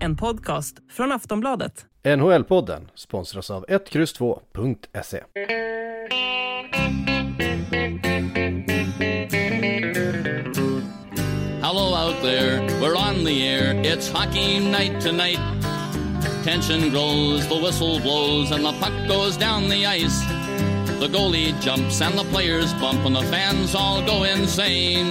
En podcast från Aftonbladet. NHL-podden sponsras av 1X2.se. Hello out there, we're on the air. It's hockey night tonight. Tension grows, the whistle blows, and the puck goes down the ice. The goalie jumps and the players bump, and the fans all go insane.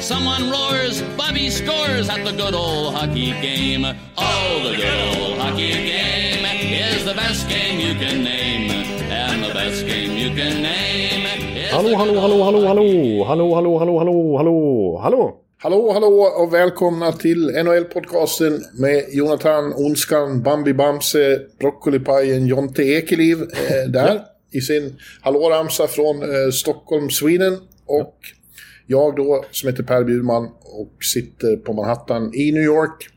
Someone roars, Bobby scores at the good old hockey game. Oh, the good old hockey game is the best game you can name. And the best game you can name is Hallå, the hallå, good hallå, old hallå, hallå, hallå, hallå, hallå, hallå, hallå, hallå. Hallå, hallå och välkomna till NHL-podcasten med Jonathan Onskan, Bambi Bamse, Broccolipajen, Jonte Ekeliv eh, där i sin hallåramsa från eh, Stockholm, Sweden. Och jag då som heter Per Bjurman och sitter på Manhattan i New York.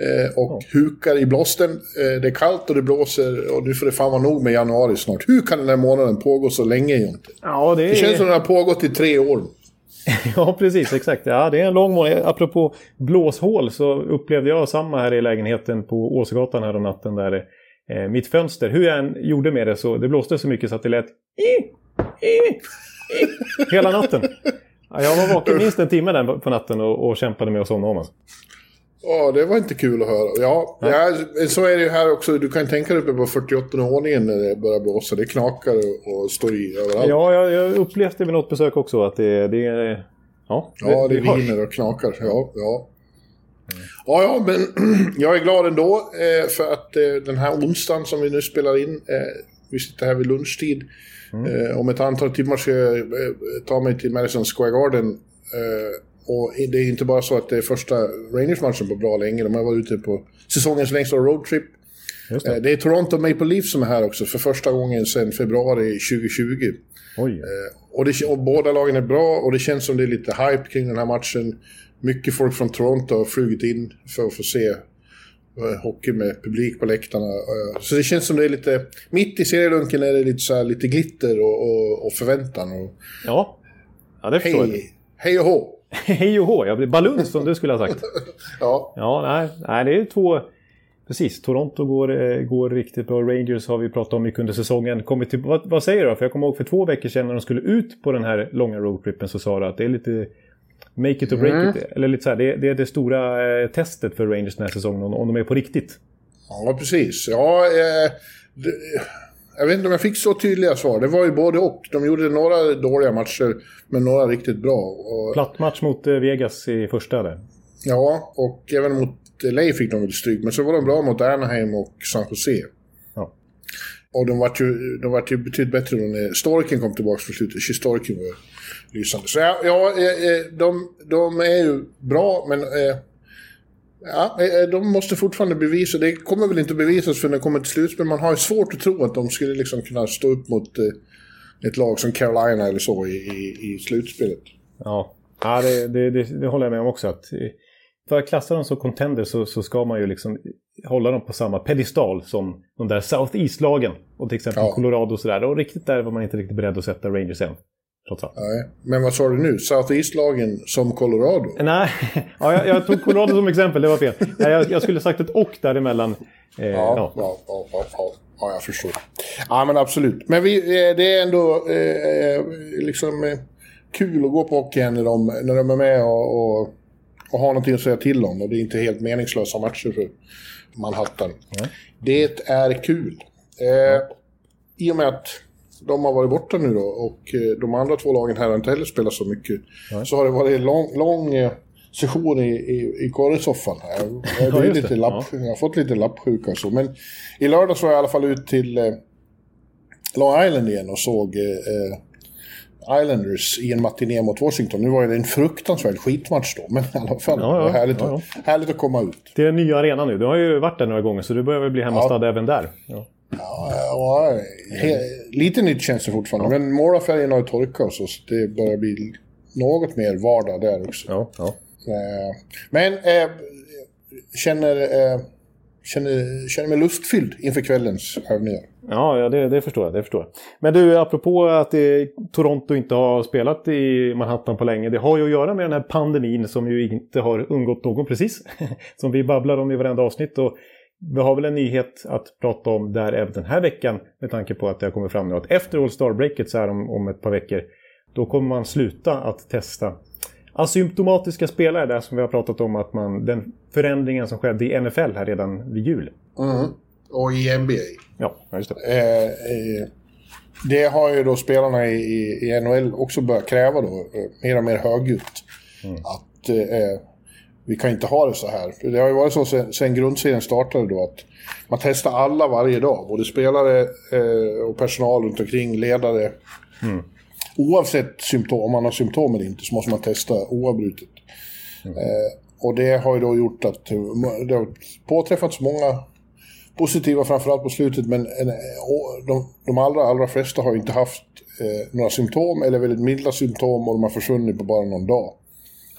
Eh, och hukar i blåsten. Eh, det är kallt och det blåser och nu får det fan vara nog med januari snart. Hur kan den här månaden pågå så länge Jonte? Ja, det Det känns som är... den har pågått i tre år. Ja, precis, exakt. Ja, det är en lång månad. Apropå blåshål så upplevde jag samma här i lägenheten på Åsgatan här om natten där eh, mitt fönster, hur jag än gjorde med det så det blåste så mycket så att det lät hela natten. Ja, jag var vaken minst en timme där på natten och, och kämpade med att somna om. Alltså. Ja, det var inte kul att höra. Ja, ja, så är det ju här också. Du kan tänka dig uppe på 48 våningen när det börjar blåsa. Det knakar och, står i överallt. Ja, Ja, jag, jag upplevde vid något besök också att det, det är... Ja, det, hörs. viner och knakar. Ja, ja. Ja, ja, men jag är glad ändå eh, för att eh, den här onsdagen som vi nu spelar in, eh, vi sitter här vid lunchtid. Eh, om ett antal timmar ska jag eh, ta mig till Madison Square Garden. Eh, och det är inte bara så att det är första Rangers-matchen på bra länge. De har varit ute på säsongens längsta roadtrip. Det. Det är Toronto Maple Leafs som är här också för första gången sedan februari 2020. Oj. Och, det, och båda lagen är bra och det känns som det är lite hype kring den här matchen. Mycket folk från Toronto har flugit in för att få se eh, hockey med publik på läktarna. Eh, Så det känns som det är lite... Mitt i serielunken är det lite, så här, lite glitter och, och, och förväntan. Och, Ja. Ja, det förstår jag. hej, hej och hå! Hej och hå, ja, baluns som du skulle ha sagt. Ja, Ja, nej, nej det är två... Precis, Toronto går, eh, går riktigt bra. Rangers har vi pratat om mycket under säsongen. Kommit till, vad, vad säger du? För jag kommer ihåg för två veckor sedan när de skulle ut på den här långa roadtrippen så sa du att det är lite make it or break it. Eller lite så här, det, det är det stora eh, testet för Rangers den här säsongen, om, om de är på riktigt. ja precis. Ja, eh, det, jag vet inte om jag fick så tydliga svar. Det var ju både och. De gjorde några dåliga matcher, men några riktigt bra. Och, Platt match mot eh, Vegas i första där. Ja, och även mot LA fick de väl stryk. Men så var de bra mot Anaheim och San Jose. Ja. Och de var ju, de var ju betydligt bättre när Storken kom tillbaka på slutet. Storken var lysande. Så ja, ja eh, eh, de, de är ju bra, men... Eh, ja, de måste fortfarande bevisa. Det kommer väl inte bevisas för när det kommer till slutspel. Man har ju svårt att tro att de skulle liksom kunna stå upp mot ett lag som Carolina eller så i, i, i slutspelet. Ja, ja det, det, det, det håller jag med om också. Att, för att klassa dem som contender så, så ska man ju liksom hålla dem på samma pedestal som de där South East-lagen. Och till exempel Ja. Colorado och sådär. Och riktigt där var man inte riktigt beredd att sätta Rangers än. Trots allt. Nej. Men vad sa du nu? South East-lagen som Colorado? Nej, ja, jag, jag tog Colorado som exempel, det var fel. Nej, jag, jag skulle sagt ett och däremellan. Eh, Ja, ja. ja. Ja, ja, ja, ja, jag förstår. Ja, men absolut. Men vi, eh, det är ändå eh, liksom eh, kul att gå på hockey när de, när de är med och, och, och har någonting att säga till om. Och det är inte helt meningslösa matcher för Manhattan. Det är kul. Eh, I och med att de har varit borta nu då och eh, de andra två lagen här har inte heller spelat så mycket. Så har det varit en lång, lång eh, session i, i, i korrsoffan här. Jag, Ja, är lite det. lapp, jag har fått lite lappsjuka och så. Men i lördags var jag i alla fall ut till eh, Long Island igen och såg eh, eh, Islanders i en matiné mot Washington. Nu var det en fruktansvärd skitmatch då, men i alla fall. Ja, ja, det var härligt, ja, Att, härligt att komma ut. Till den nya arenan nu. Du har ju varit där några gånger så du börjar väl bli hemmastad även där. Ja. Ja, ja, lite nytt känns det fortfarande, men målarfärgen har ju torkat så, det börjar bli något mer vardag där också. Ja, ja. Eh, Men eh, känner... Eh, känner, känner mig lustfylld inför kvällens övningar. Ja, ja det, det, förstår jag, det förstår jag. Men du, apropå att det, Toronto inte har spelat i Manhattan på länge. Det har ju att göra med den här pandemin som ju inte har undgått någon precis. som vi babblar om i varenda avsnitt. Och vi har väl en nyhet att prata om där även den här veckan. Med tanke på att det har kommit fram nu att efter All Star-breaket så här om, om ett par veckor. Då kommer man sluta att testa asymptomatiska spelare där som vi har pratat om att man, den förändringen som skedde i NFL här redan vid jul. Mm. Och i NBA. Ja, just det. Eh, eh, det har ju då spelarna i, i, i NHL också börjat kräva då, eh, mer och mer högljutt. Mm. Att eh, vi kan inte ha det så här. Det har ju varit så sen, sen grundserien startade då att man testar alla varje dag. Både spelare eh, och personal runt omkring, ledare. Mm oavsett symptom, om man har symptom eller inte så måste man testa oavbrutet. Mm. Eh, och det har ju då gjort att det har påträffats många positiva framförallt på slutet men de, de allra, allra flesta har inte haft eh, några symptom eller väldigt milda symptom och de har försvunnit på bara någon dag.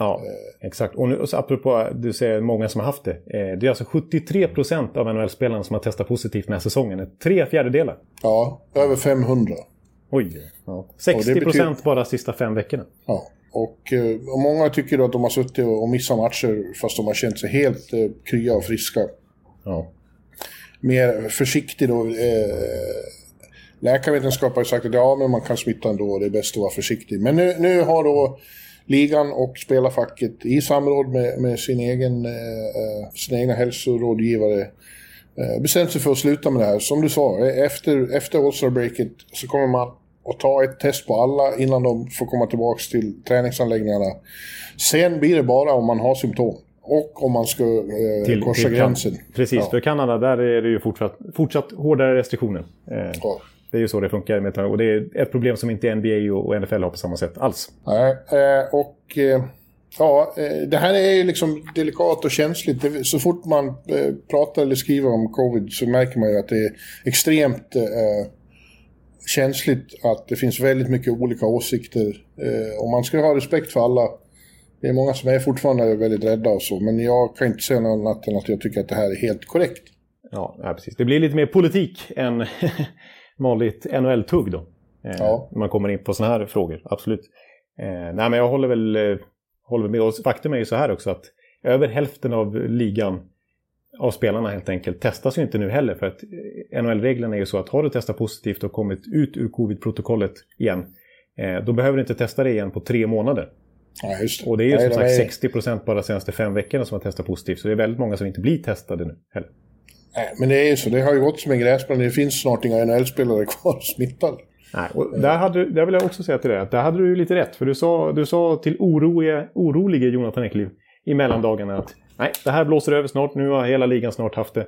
Ja, eh. exakt. Och nu, så apropå du säger många som har haft det. Eh, det är alltså 73% av NHL-spelarna som har testat positivt den här säsongen. Tre fjärdedelar. Ja, över 500. Oj, ja. 60 procent bara sista fem veckorna. Ja, och, eh, och, många tycker att de har suttit och missat matcher fast de har känt sig helt eh, krya och friska. Ja. Mer försiktig då. Eh, läkarvetenskap har sagt att ja, men man kan smitta ändå och det är bäst att vara försiktig. Men nu, nu har då ligan och spelarfacket i samråd med, med sin egen, eh, eh sina egna hälsorådgivare eh, bestämt sig för att sluta med det här. Som du sa, efter, efter All-Star-breaket så kommer man och ta ett test på alla innan de får komma tillbaka till träningsanläggningarna. Sen blir det bara om man har symptom. Och om man ska eh, till, korsa till gränsen. Precis, ja. för Kanada där är det ju fortsatt, fortsatt hårdare restriktioner. Eh, ja. Det är ju så det funkar. Med, och det är ett problem som inte NBA och NFL har på samma sätt alls. Nej, eh, och... Eh, ja, eh, det här är ju liksom delikat och känsligt. Så fort man pratar eller skriver om covid så märker man ju att det är extremt känsligt att det finns väldigt mycket olika åsikter. Och man ska ha respekt för alla. Det är många som är fortfarande väldigt rädda och så, men jag kan inte säga något annat än att jag tycker att det här är helt korrekt. Ja precis. Det blir lite mer politik än vanligt NHL-tugg då. Eh, ja. När man kommer in på sådana här frågor, absolut. Eh, nej, men jag håller väl, eh, håller med. Och faktum är ju så här också att över hälften av ligan av spelarna helt enkelt testas ju inte nu heller. För att NHL-reglerna är ju så att har du testat positivt och kommit ut ur covid-protokollet igen, eh, då behöver du inte testa det igen på tre månader. Ja, det. Och det är ju som sagt är... 60 procent bara de senaste fem veckorna som har testat positivt. Så det är väldigt många som inte blir testade nu heller. Nej, men det är ju så. Det har ju gått som en gräsplan. Det finns snart inga NHL-spelare kvar smittade. Nej, och där, hade, där vill jag också säga till dig att där hade du ju lite rätt. För du sa, du sa till orolige, oroliga Jonathan Ekliv i mellandagarna att nej, det här blåser över snart. Nu har hela ligan snart haft det.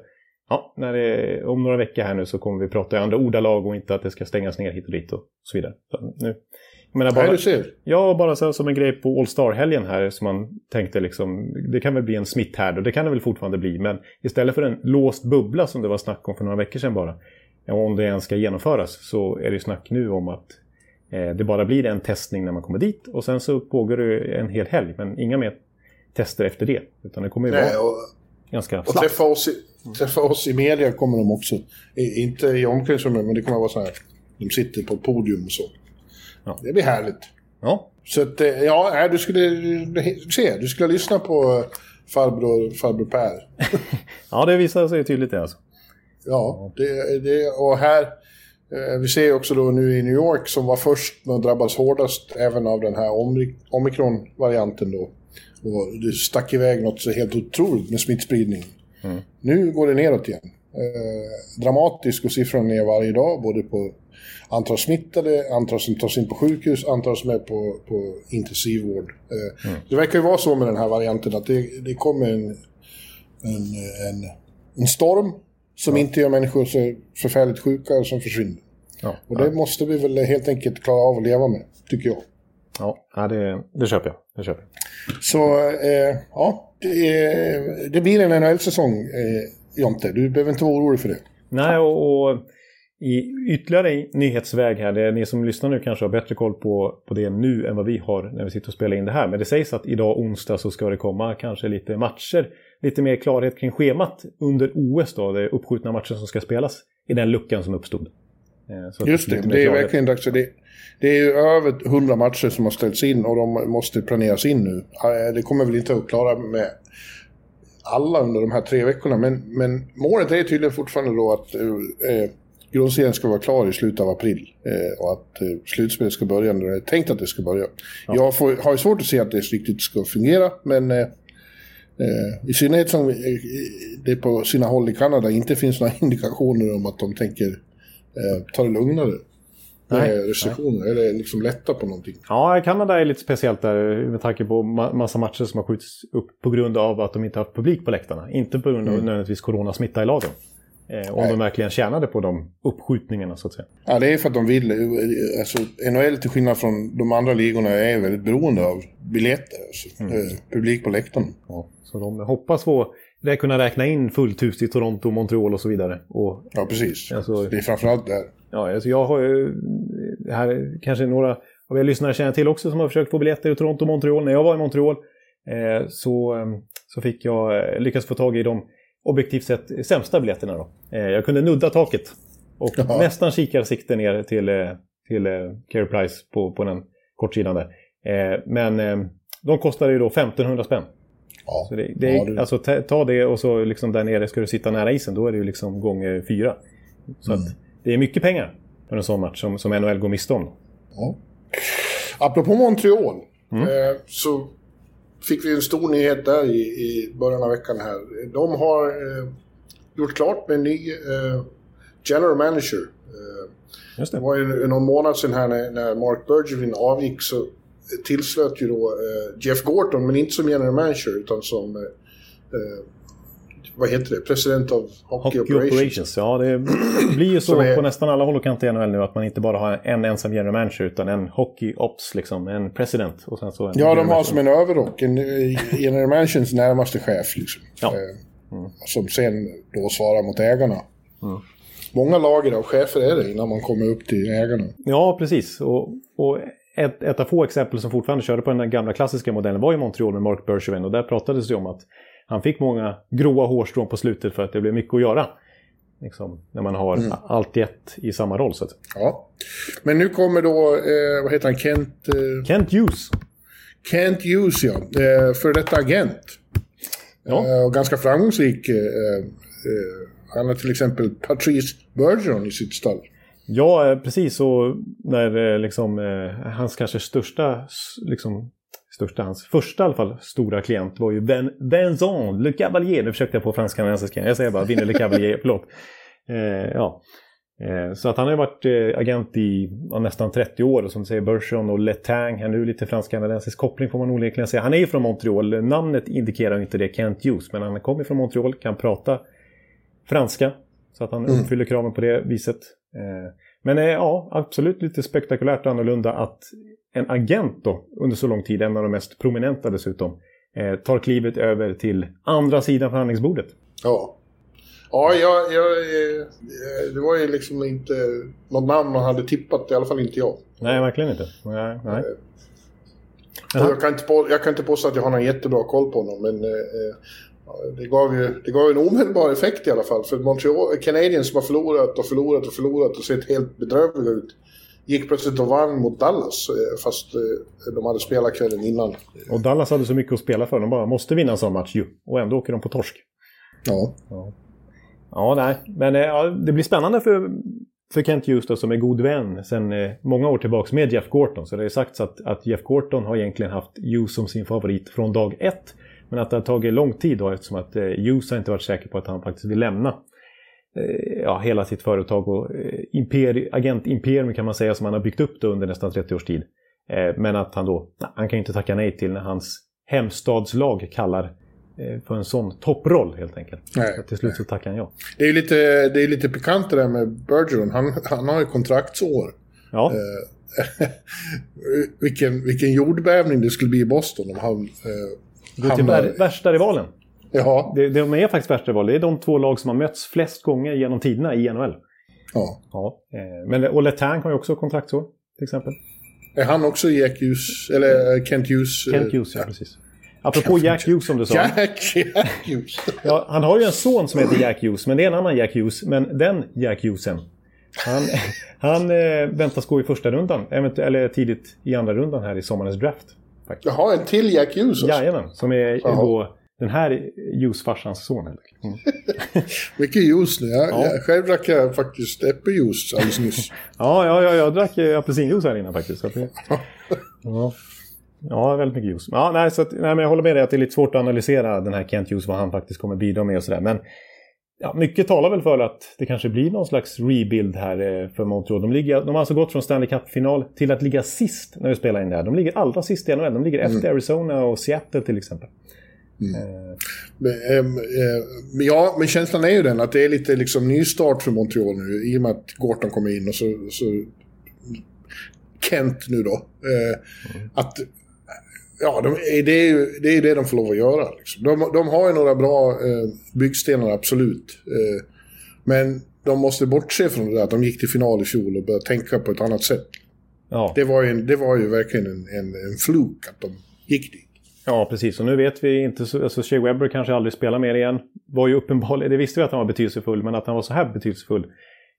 Ja, när det, om några veckor här nu så kommer vi prata i andra ordalag och inte att det ska stängas ner hit och dit och så vidare. Så nu, menar bara, Nej, du ser. Ja, bara så som en grej på All Star-helgen här som man tänkte liksom, det kan väl bli en smitthärd och det kan det väl fortfarande bli. Men istället för en låst bubbla som det var snack om för några veckor sedan bara, om det ens ska genomföras, så är det snack nu om att eh, det bara blir en testning när man kommer dit och sen så pågår det en hel helg, men inga mer tester efter det. Utan det kommer ju Nej, vara och, ganska Och träffa oss, i, träffa oss i media kommer de också. I, inte i omklädningsrummet, men det kommer att vara så här. De sitter på podium och så. Ja. Det blir härligt. Ja. Så att, eh, ja, du skulle se, du skulle lyssna på farbror, farbror Per. ja, det visar sig tydligt det alltså. Ja, det, det, och här, eh, vi ser också då nu i New York som var först med att drabbas hårdast även av den här omikron-varianten då. Och det stack iväg något så helt otroligt med smittspridning. Mm. Nu går det neråt igen. Eh, dramatiskt går siffran ner varje dag, både på antal smittade, antal som tas in på sjukhus, antal som är på, på intensivvård. Eh, mm. Det verkar ju vara så med den här varianten att det, det kommer en, en, en, en storm som ja. inte gör människor så förfärligt sjuka och som försvinner. Ja. Och det måste vi väl helt enkelt klara av att leva med, tycker jag. Ja, det, det köper jag. Det köper jag. Så eh, ja, det, det, blir en NHL-säsong, eh, Jonte. Du behöver inte vara orolig för det. Nej, och, och, I ytterligare nyhetsväg här, det är ni som lyssnar nu kanske har bättre koll på, på det nu än vad vi har när vi sitter och spelar in det här. Men det sägs att idag onsdag så ska det komma kanske lite matcher, lite mer klarhet kring schemat under OS då, det uppskjutna matcher som ska spelas i den luckan som uppstod. Eh, så Just det, det är verkligen dags. Det, det är ju över 100 matcher som har ställts in och de måste planeras in nu. Det kommer väl inte att klara med alla under de här tre veckorna, men, men målet är tydligen fortfarande då att eh, grundserien ska vara klar i slutet av april eh, och att eh, slutspelet ska börja när det är tänkt att det ska börja. Ja. Jag får, har svårt att se att det riktigt ska fungera, men eh, eh i synnerhet som eh, det på sina håll i Kanada inte finns några indikationer om att de tänker eh, ta det lugnare. Nej, restriktioner, nej. eller liksom lätta på någonting. Ja, Kanada är lite speciellt där med tanke på massa matcher som har skjutits upp på grund av att de inte har haft publik på läktarna. Inte på grund av mm. nödvändigtvis coronasmitta i lagen. Eh, om Nej. de verkligen tjänade på de uppskjutningarna så att säga. Ja, det är för att de vill. Alltså, NHL till skillnad från de andra ligorna är väldigt beroende av biljetter. Alltså, mm. eh, publik på läktaren. Ja, så de hoppas få det kunna räkna in fullt hus i Toronto, Montreal och så vidare. Och, ja, precis. Alltså, det är framförallt där. Ja, alltså jag har ju... Här kanske några av er lyssnare känner till också som har försökt få biljetter i Toronto Montreal. När jag var i Montreal eh, så, eh, så fick jag eh, lyckas få tag i dem objektivt sett sämsta biljetterna. Då. Eh, jag kunde nudda taket och Jaha. nästan kikarsikte ner till, eh, till eh, Care Price på, på den kortsidan där. Men de kostade ju då 1500 spänn. Ja. Så det, det, ja, det... Alltså, ta det och så liksom där nere ska du sitta nära isen. Då är det ju liksom gånger fyra. Så mm. att det är mycket pengar för en sån match som, som NHL går miste om. Ja. Apropå Montreal. Mm. Eh, så fick vi en stor nyhet där i, i början av veckan här. De har eh, gjort klart med en ny eh, general manager. Eh, det. det var ju någon månad sedan här när, när Mark Bergevin avgick så tillslöt ju då eh, Jeff Gorton, men inte som general manager utan som eh, eh, vad heter det? President of Hockey, Hockey Operations. Operations. Ja, det blir ju så är... på nästan alla håll och kanter i NHL nu att man inte bara har en ensam general manager utan en Hockey Ops, liksom, en president. Och sen så en ja, de har som en överrock, en general managers närmaste chef. Liksom. Ja. Eh, mm. Som sen då svarar mot ägarna. Mm. Många lager av chefer är det innan man kommer upp till ägarna. Ja, precis. Och, och ett, ett av få exempel som fortfarande körde på den gamla klassiska modellen var i Montreal med Mark Bergevin och där pratades det om att han fick många gråa hårstrån på slutet för att det blev mycket att göra. Liksom, när man har mm. allt i ett i samma roll. Så att. Ja. Men nu kommer då, eh, vad heter han, Kent... Eh... Kent Hughes. Kent Hughes, ja. Eh, för detta agent. Ja. Eh, och ganska framgångsrik. Eh, eh, han har till exempel Patrice Bergeron i sitt stall. Ja, precis. Och när liksom, hans kanske största liksom, största, hans första i alla fall, stora klient var ju ben, Vincent Le Cavalier. Nu försökte jag på fransk-kanadensiska. Jag säger bara Vinne Le Cavalier, förlåt. Eh, ja. Eh, så att han har ju varit eh, agent i ja, nästan 30 år och som du säger Bergeron och Letang. Han har nu lite fransk-kanadensisk koppling får man onekligen säga. Han är ju från Montreal. Namnet indikerar inte det, Kent Hughes. Men han kommer från Montreal, kan prata franska. Så att han mm. uppfyller kraven på det viset. Eh, men eh, ja, absolut lite spektakulärt annorlunda att en agent då, under så lång tid, en av de mest prominenta dessutom, eh, tar klivet över till andra sidan förhandlingsbordet. Ja. Ja, jag, jag, eh, det var ju liksom inte något namn man hade tippat, i alla fall inte jag. Nej, verkligen inte. Nej, nej. Eh, jag, kan inte på, jag kan inte påstå att jag har någon jättebra koll på honom, men eh, det gav ju det gav en omedelbar effekt i alla fall. För Montreal Canadiens som har förlorat och förlorat och förlorat och sett helt bedrövliga ut gick plötsligt och vann mot Dallas eh, fast eh, de hade spelat kvällen innan. Och Dallas hade så mycket att spela för. De bara måste vinna en sån match ju. Och ändå åker de på torsk. Ja. Ja, ja nej. Men eh, ja, det blir spännande för, för Kent Hughes då, som är god vän sedan många år tillbaka med Jeff Gorton. Så det är sagts att, att Jeff Gorton har egentligen haft Hughes som sin favorit från dag ett. Men att det har tagit lång tid då eftersom att Hughes har inte varit säker på att han faktiskt vill lämna ja, hela sitt företag och eh, imperi, agentimperium kan man säga som han har byggt upp under nästan 30 års tid. Eh, men att han då, han kan ju inte tacka nej till när hans hemstadslag kallar för en sån topproll helt enkelt. Nej, så till slut så tackar han ja. Det är ju lite, det är lite pikant det där med Bergeron. Han, han har ju kontraktsår. Ja. Eh, vilken, vilken jordbävning det skulle bli i Boston om han eh, Gå till värsta rivalen. Ja. Det, de är faktiskt värsta. Det är de två lag som har mötts flest gånger genom tiderna i NHL. Ja. Ja. Eh, men, och Letang har ju också kontraktsår, till exempel. Är han också Jack Hughes? Eller eh, Kent Hughes? eh, Kent Hughes, ja, precis. Apropå Jack Hughes som du sa. Jack, Jack Hughes. Ja, han har ju en son som heter Jack Hughes, men det är en annan Jack Hughes. Men den Jack Hughesen, han, han eh, väntas gå i första rundan, eller tidigt i andra rundan här i sommarens draft. faktiskt. Jaha, en till Jack Hughes också. Jajamän, som är Jaha. då den här Hughes-farsans son. helt enkelt. Mm. Mycket juice nu. Jag, Ja. jag, själv drack jag faktiskt äppeljuice alldeles nyss. Ja, ja, ja, jag drack eh, apelsinjuice här innan faktiskt. Det, ja. ja, väldigt mycket juice. Ja, nej, så att, nej, men jag håller med dig att det är lite svårt att analysera den här Kent Hughes, vad han faktiskt kommer bidra med och sådär. Men ja, mycket talar väl för att det kanske blir någon slags rebuild här eh, för Montreal. De, ligger, de har alltså gått från Stanley Cup-final till att ligga sist när vi spelar in det här. De ligger allra sist i NHL. De ligger efter Arizona och Seattle till exempel. Eh, Men, ehm, eh, men ja, men känslan är ju den att det är lite liksom nystart för Montreal nu i och med att Gorton kommer in och så, så Kent nu då. Eh, Att Ja, de, det, är ju, det är det de får lov att göra. Liksom. De, de har ju några bra eh, byggstenar, absolut. Eh, men de måste bortse från det där att de gick till final i fjol och börja tänka på ett annat sätt. ja. Det var ju, det var ju verkligen en, en, en fluk att de gick dit. Ja, precis. Och nu vet vi inte så... Alltså Shea Webber kanske aldrig spelar mer igen. Var ju uppenbarligen... Det visste vi att han var betydelsefull, men att han var så här betydelsefull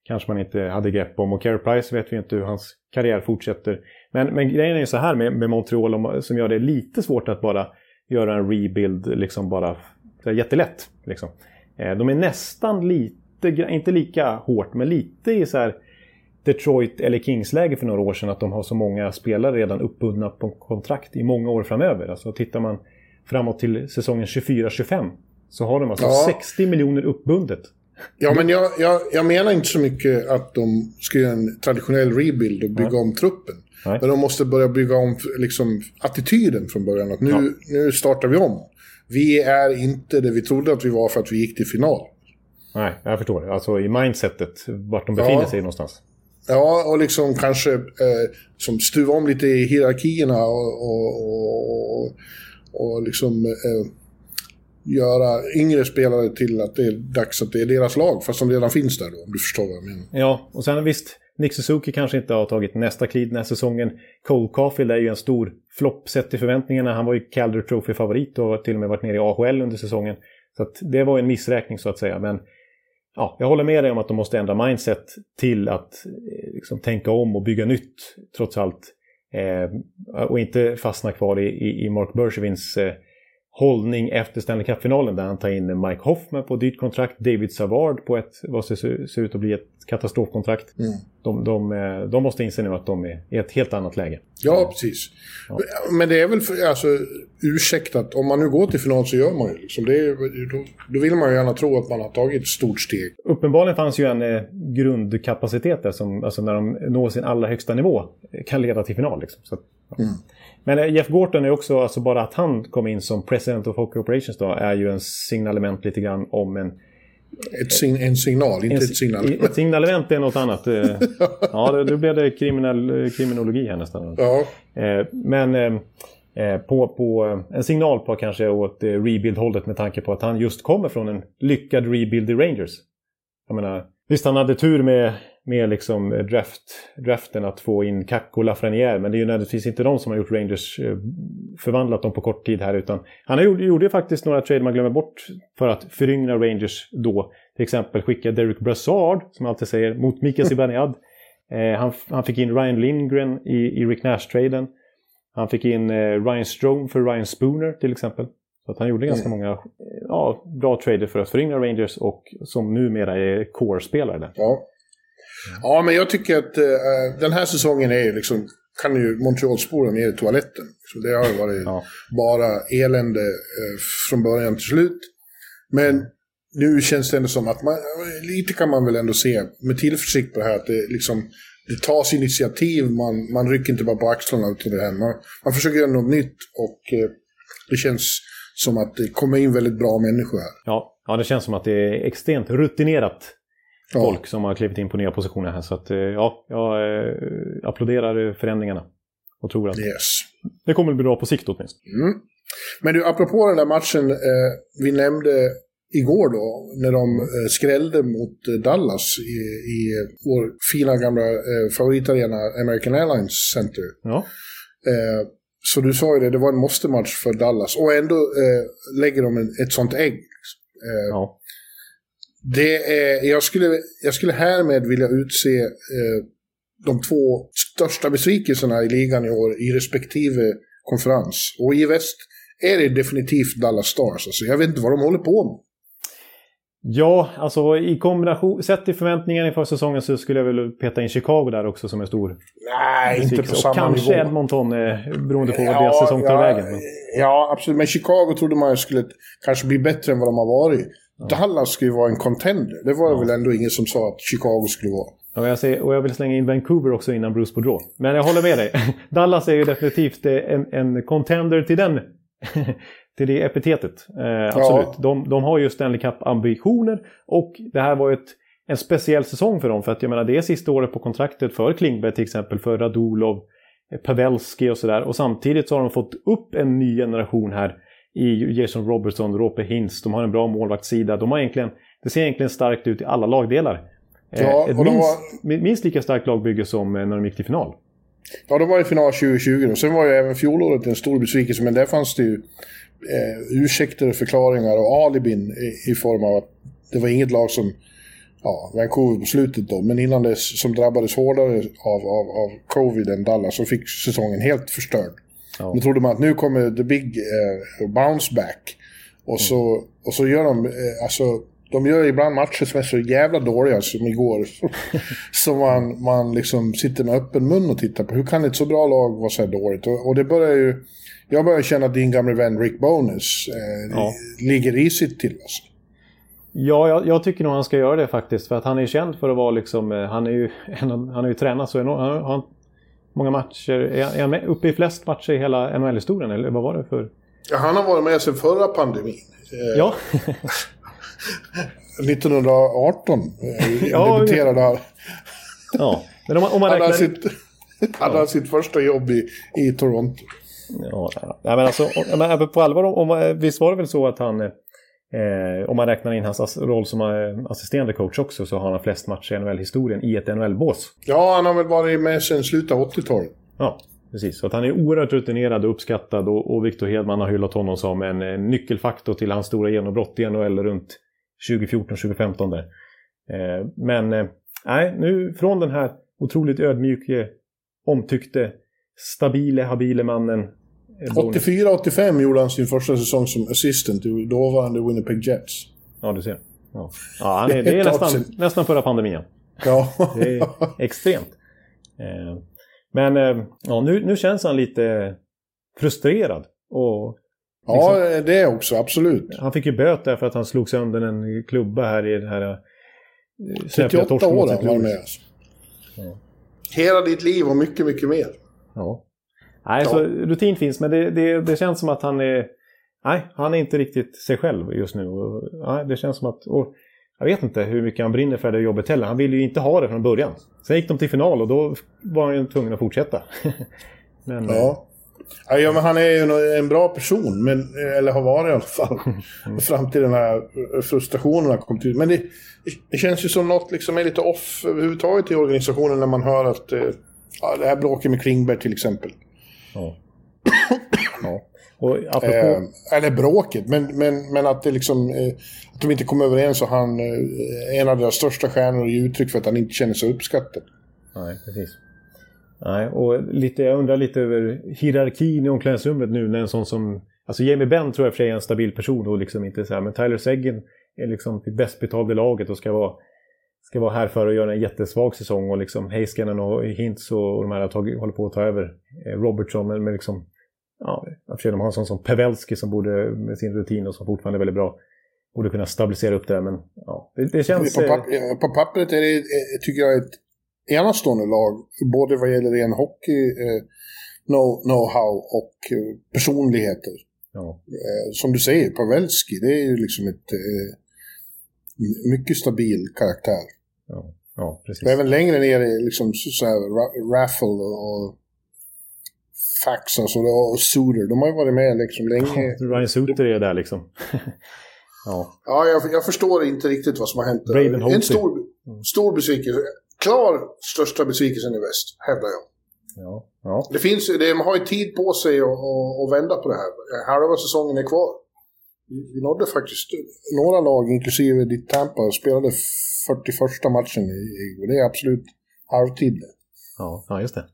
kanske man inte hade grepp om. Och Carey Price vet vi inte hur hans karriär fortsätter. Men, men grejen är ju så här med, med Montreal om- som gör det lite svårt att bara göra en rebuild liksom bara så här, jättelätt. Liksom. Eh, de är nästan lite, inte lika hårt, men lite i så här Detroit eller Kings-läge för några år sedan att de har så många spelare redan uppbundna på kontrakt i många år framöver. Alltså tittar man framåt till säsongen 24-25 så har de alltså Ja. 60 miljoner uppbundet. Ja, men jag, jag, jag menar inte så mycket att de ska göra en traditionell rebuild och bygga om truppen. Nej. Men de måste börja bygga om liksom, attityden från början. Att nu, nu startar vi om. Vi är inte det vi trodde att vi var för att vi gick till final. Nej, jag förstår. Alltså i mindsetet, vart de befinner Ja. sig någonstans. Ja, och liksom kanske eh, som stuva om lite i hierarkierna och, och, och, och liksom eh, göra yngre spelare till att det är dags att det är deras lag, fast som redan finns där då, om du förstår vad jag menar. Ja, och sen visst, Nick Suzuki kanske inte har tagit nästa kliv den här säsongen. Cole Caulfield är ju en stor flopp sett till förväntningarna. Han var ju Calder Trophy-favorit och har till och med varit nere i AHL under säsongen. Så att det var en missräkning så att säga. Men ja, jag håller med dig om att de måste ändra mindset till att eh, liksom, tänka om och bygga nytt trots allt. Eh, och inte fastna kvar i, i, i Mark Bergevins eh, hållning efter Stanley Cup-finalen där han tar in Mike Hoffman på dyrt kontrakt, David Savard på ett, vad ser, ser ut att bli ett katastrofkontrakt. Mm. De, de, eh, de måste inse nu att de är i ett helt annat läge. Ja, precis. Men det är väl för, alltså, ursäktat, om man nu går till final så gör man ju liksom. Det är, då, då vill man ju gärna tro att man har tagit ett stort steg. Uppenbarligen fanns ju en eh, grundkapacitet där som alltså när de når sin allra högsta nivå kan leda till final. Liksom. Så, ja. Men eh, Jeff Gorton är också, alltså bara att han kom in som president of Hockey Operations då, är ju en signalement lite grann om en... Ett sign, en signal, inte en ett signal. Ett signalement är något annat. eh. ja, då blev det kriminell, eh, kriminologi här nästan. Ja, Men på, på en signal på kanske åt rebuild-hållet med tanke på att han just kommer från en lyckad rebuild i Rangers. Jag menar, visst han hade tur med, med liksom draft, draften att få in Kakko och Lafreniere men det är ju nödvändigtvis inte de som har gjort Rangers eh, förvandlat dem på kort tid här utan han har gjort, gjorde ju faktiskt några trade man glömmer bort för att föryngra Rangers då. Till exempel skicka Derek Brassard, som jag alltid säger, mot Mika Zibanejad. Eh, han, han fick in Ryan Lindgren i, i Rick Nash-traden. Han fick in eh, Ryan Strome för Ryan Spooner till exempel. Så att han gjorde ganska många eh, ja, bra trader för att föryngra Rangers och som numera är core-spelare ja. Ja, men jag tycker att eh, den här säsongen är liksom, kan ju Montreal spåra ner i toaletten. Så det har ju varit Ja. bara elände eh, från början till slut. Men nu känns det ändå som att man, lite kan man väl ändå se med tillförsikt på det här att det liksom det tas initiativ, man, man rycker inte bara på axlarna utan det här. Man, man försöker göra något nytt och eh, det känns som att det kommer in väldigt bra människor här. Ja, ja, det känns som att det är extremt rutinerat Ja. folk som har klivit in på nya positioner här. Så att, eh, ja, jag eh, applåderar förändringarna. Och tror att Yes. det kommer att bli bra på sikt åtminstone. Mm. Men du, apropå den där matchen, eh, vi nämnde igår då, när de eh, skrällde mot eh, Dallas i, i vår fina gamla eh, favoritarena American Airlines Center. Ja. Eh, så du sa ju det, det var en måste-match för Dallas. Och ändå lägger de en, ett sånt ägg. Ja. Det är, jag, skulle, jag skulle härmed vilja utse eh, de två största besvikelserna i ligan i år i respektive konferens. Och i väst är det definitivt Dallas Stars. Alltså, jag vet inte vad de håller på med. Ja, alltså i kombination, sett till förväntningarna inför säsongen så skulle jag väl peta in Chicago där också som är stor. Nej, inte på samma kanske nivå. Edmonton, eh, beroende på vad deras säsong tar ja, vägen. Men, Ja, absolut. Men Chicago trodde man skulle kanske bli bättre än vad de har varit. Dallas skulle ju vara en contender. Det var det väl ändå ingen som sa att Chicago skulle vara. och, jag säger, och jag vill slänga in Vancouver också innan Bruce Boudreau. Men jag håller med dig. Dallas är ju definitivt eh, en, en contender till den till det epitetet. Eh, absolut. De, de har ju Stanley Cup-ambitioner och det här var ju ett, en speciell säsong för dem. För att jag menar, det är sista året på kontraktet för Klingberg till exempel, för Radulov, Pavelski och sådär. Och samtidigt så har de fått upp en ny generation här i Jason Robertson, Rope Hintz. De har en bra målvaktssida. De har egentligen, det ser egentligen starkt ut i alla lagdelar. Eh, Ja, ett och de minst, var- minst lika starkt lagbygge som eh, när de gick till final. Ja, de var i final 2020 och sen var ju även fjolåret en stor besvikelse, men där fanns det ju eh, ursäkter och förklaringar och alibin i, i form av att det var inget lag som, ja, Vancouver på slutet då, men innan dess som drabbades hårdare av, av, av covid än Dallas och fick säsongen helt förstörd. Ja. Nu trodde man att nu kommer the big eh, bounce back. Och så, och så gör de, eh, alltså, de gör ibland matcher som är så jävla dåliga som igår. så man, man liksom sitter med öppen mun och tittar på. Hur kan ett så bra lag vara så här dåligt? Och, och det börjar ju... Jag börjar känna att din gamle vän Rick Bonus eh, Ja. ligger risigt till. Alltså. Ja, jag, jag tycker nog han ska göra det faktiskt. För att han är känd för att vara liksom... eh, Han är ju, han är ju tränat så enormt. Han har många matcher. Är han- uppe i flest matcher i hela NHL-historien? Eller vad var det för... Ja, han har varit med sedan förra pandemin. Eh, Ja, 1918 eh, Ja, debuterade han. ja. Men om man, om man Hade han räknar... sitt, hade han sitt första jobb i, i Toronto. Ja, men alltså, men på allvar, om, om, visst var det väl så att han... Eh, om man räknar in hans roll som eh, assisterande coach också så har han flest matcher i NHL-historien i ett NHL-bås. Ja, han har väl varit med sedan slutet av 80-talet. Ja, precis. Så att han är oerhört rutinerad och uppskattad och, och Victor Hedman har hyllat honom som en, eh, nyckelfaktor till hans stora genombrott i NHL runt 2014-2015 där. Eh, men eh, nej, nu från den här otroligt ödmjuke, omtyckte, stabile, habile mannen. Eh, Bonus. 84-85 gjorde han sin första säsong som assistant i dåvarande Winnipeg Jets. Ja, du ser. Ja, ja han är, det är nästan, nästan förra pandemin. Ja, Det är extremt. Eh, men eh, ja, nu, nu känns han lite frustrerad. Och ja det också, absolut. Han fick ju böter för att han slog sönder en klubba här i den här... eh, 38 år mot har St. han varit Louis. med. Alltså. Hela ditt liv och mycket, mycket mer. Ja. Nej, Ja. så rutin finns, men det, det, det känns som att han är... Nej, han är inte riktigt sig själv just nu. Och, nej, det känns som att... Och, jag vet inte hur mycket han brinner för det jobbet heller. Han ville ju inte ha det från början. Sen gick de till final och då var han ju tvungen att fortsätta. men, Ja. Ja, men han är ju en bra person, men, eller har varit i alla fall. Fram till den här frustrationen har kommit ut. Men det, det känns ju som något liksom är lite off överhuvudtaget i organisationen när man hör att eh, ja, det här bråket med Klingberg till exempel. Ja. ja. Och apropå... Eh, eller bråket, men, men, men att det liksom... Eh, att de inte kom överens och han, eh, en av deras största stjärnor, ger uttryck för att han inte känner sig uppskattad. Nej, precis. Nej, och lite, jag undrar lite över hierarkin i omklädningsrummet nu när en sån som... Alltså Jamie Benn tror jag för sig är en stabil person och liksom inte så här, men Tyler Seguin är liksom det bäst betalda laget och ska vara, ska vara här för att göra en jättesvag säsong och liksom Heiskanen och Hintz och, de här har tagit, håller på att ta över eh, Robertson, men, men liksom... Ja, för de har en sån som Pavelski som borde, med sin rutin och som fortfarande är väldigt bra, borde kunna stabilisera upp det, men ja, det, det känns... På, papp, eh, på pappret är det, eh, tycker jag, ett enastående lag. Både vad gäller ren hockey, eh, know- know-how och personligheter. ja, Eh, som du säger, Pavelski, det är ju liksom ett eh, mycket stabil karaktär. Ja, ja, precis. Och även längre ner är liksom så, så här, Ra- Raffle och, och Fax alltså, och Suter. De har ju varit med liksom länge. Ryan Suter är där liksom. Ja. Ja, jag, jag förstår inte riktigt vad som har hänt. Braden en stor, stor besvikelse. Klar största besvikelsen i väst, hävdar jag. Ja. ja. Det finns, man har ju tid på sig att vända på det här. Halva säsongen är kvar. Vi nådde faktiskt några lag, inklusive ditt Tampa, spelade 41 matchen i, och det är absolut halvtid. Ja, ja just det.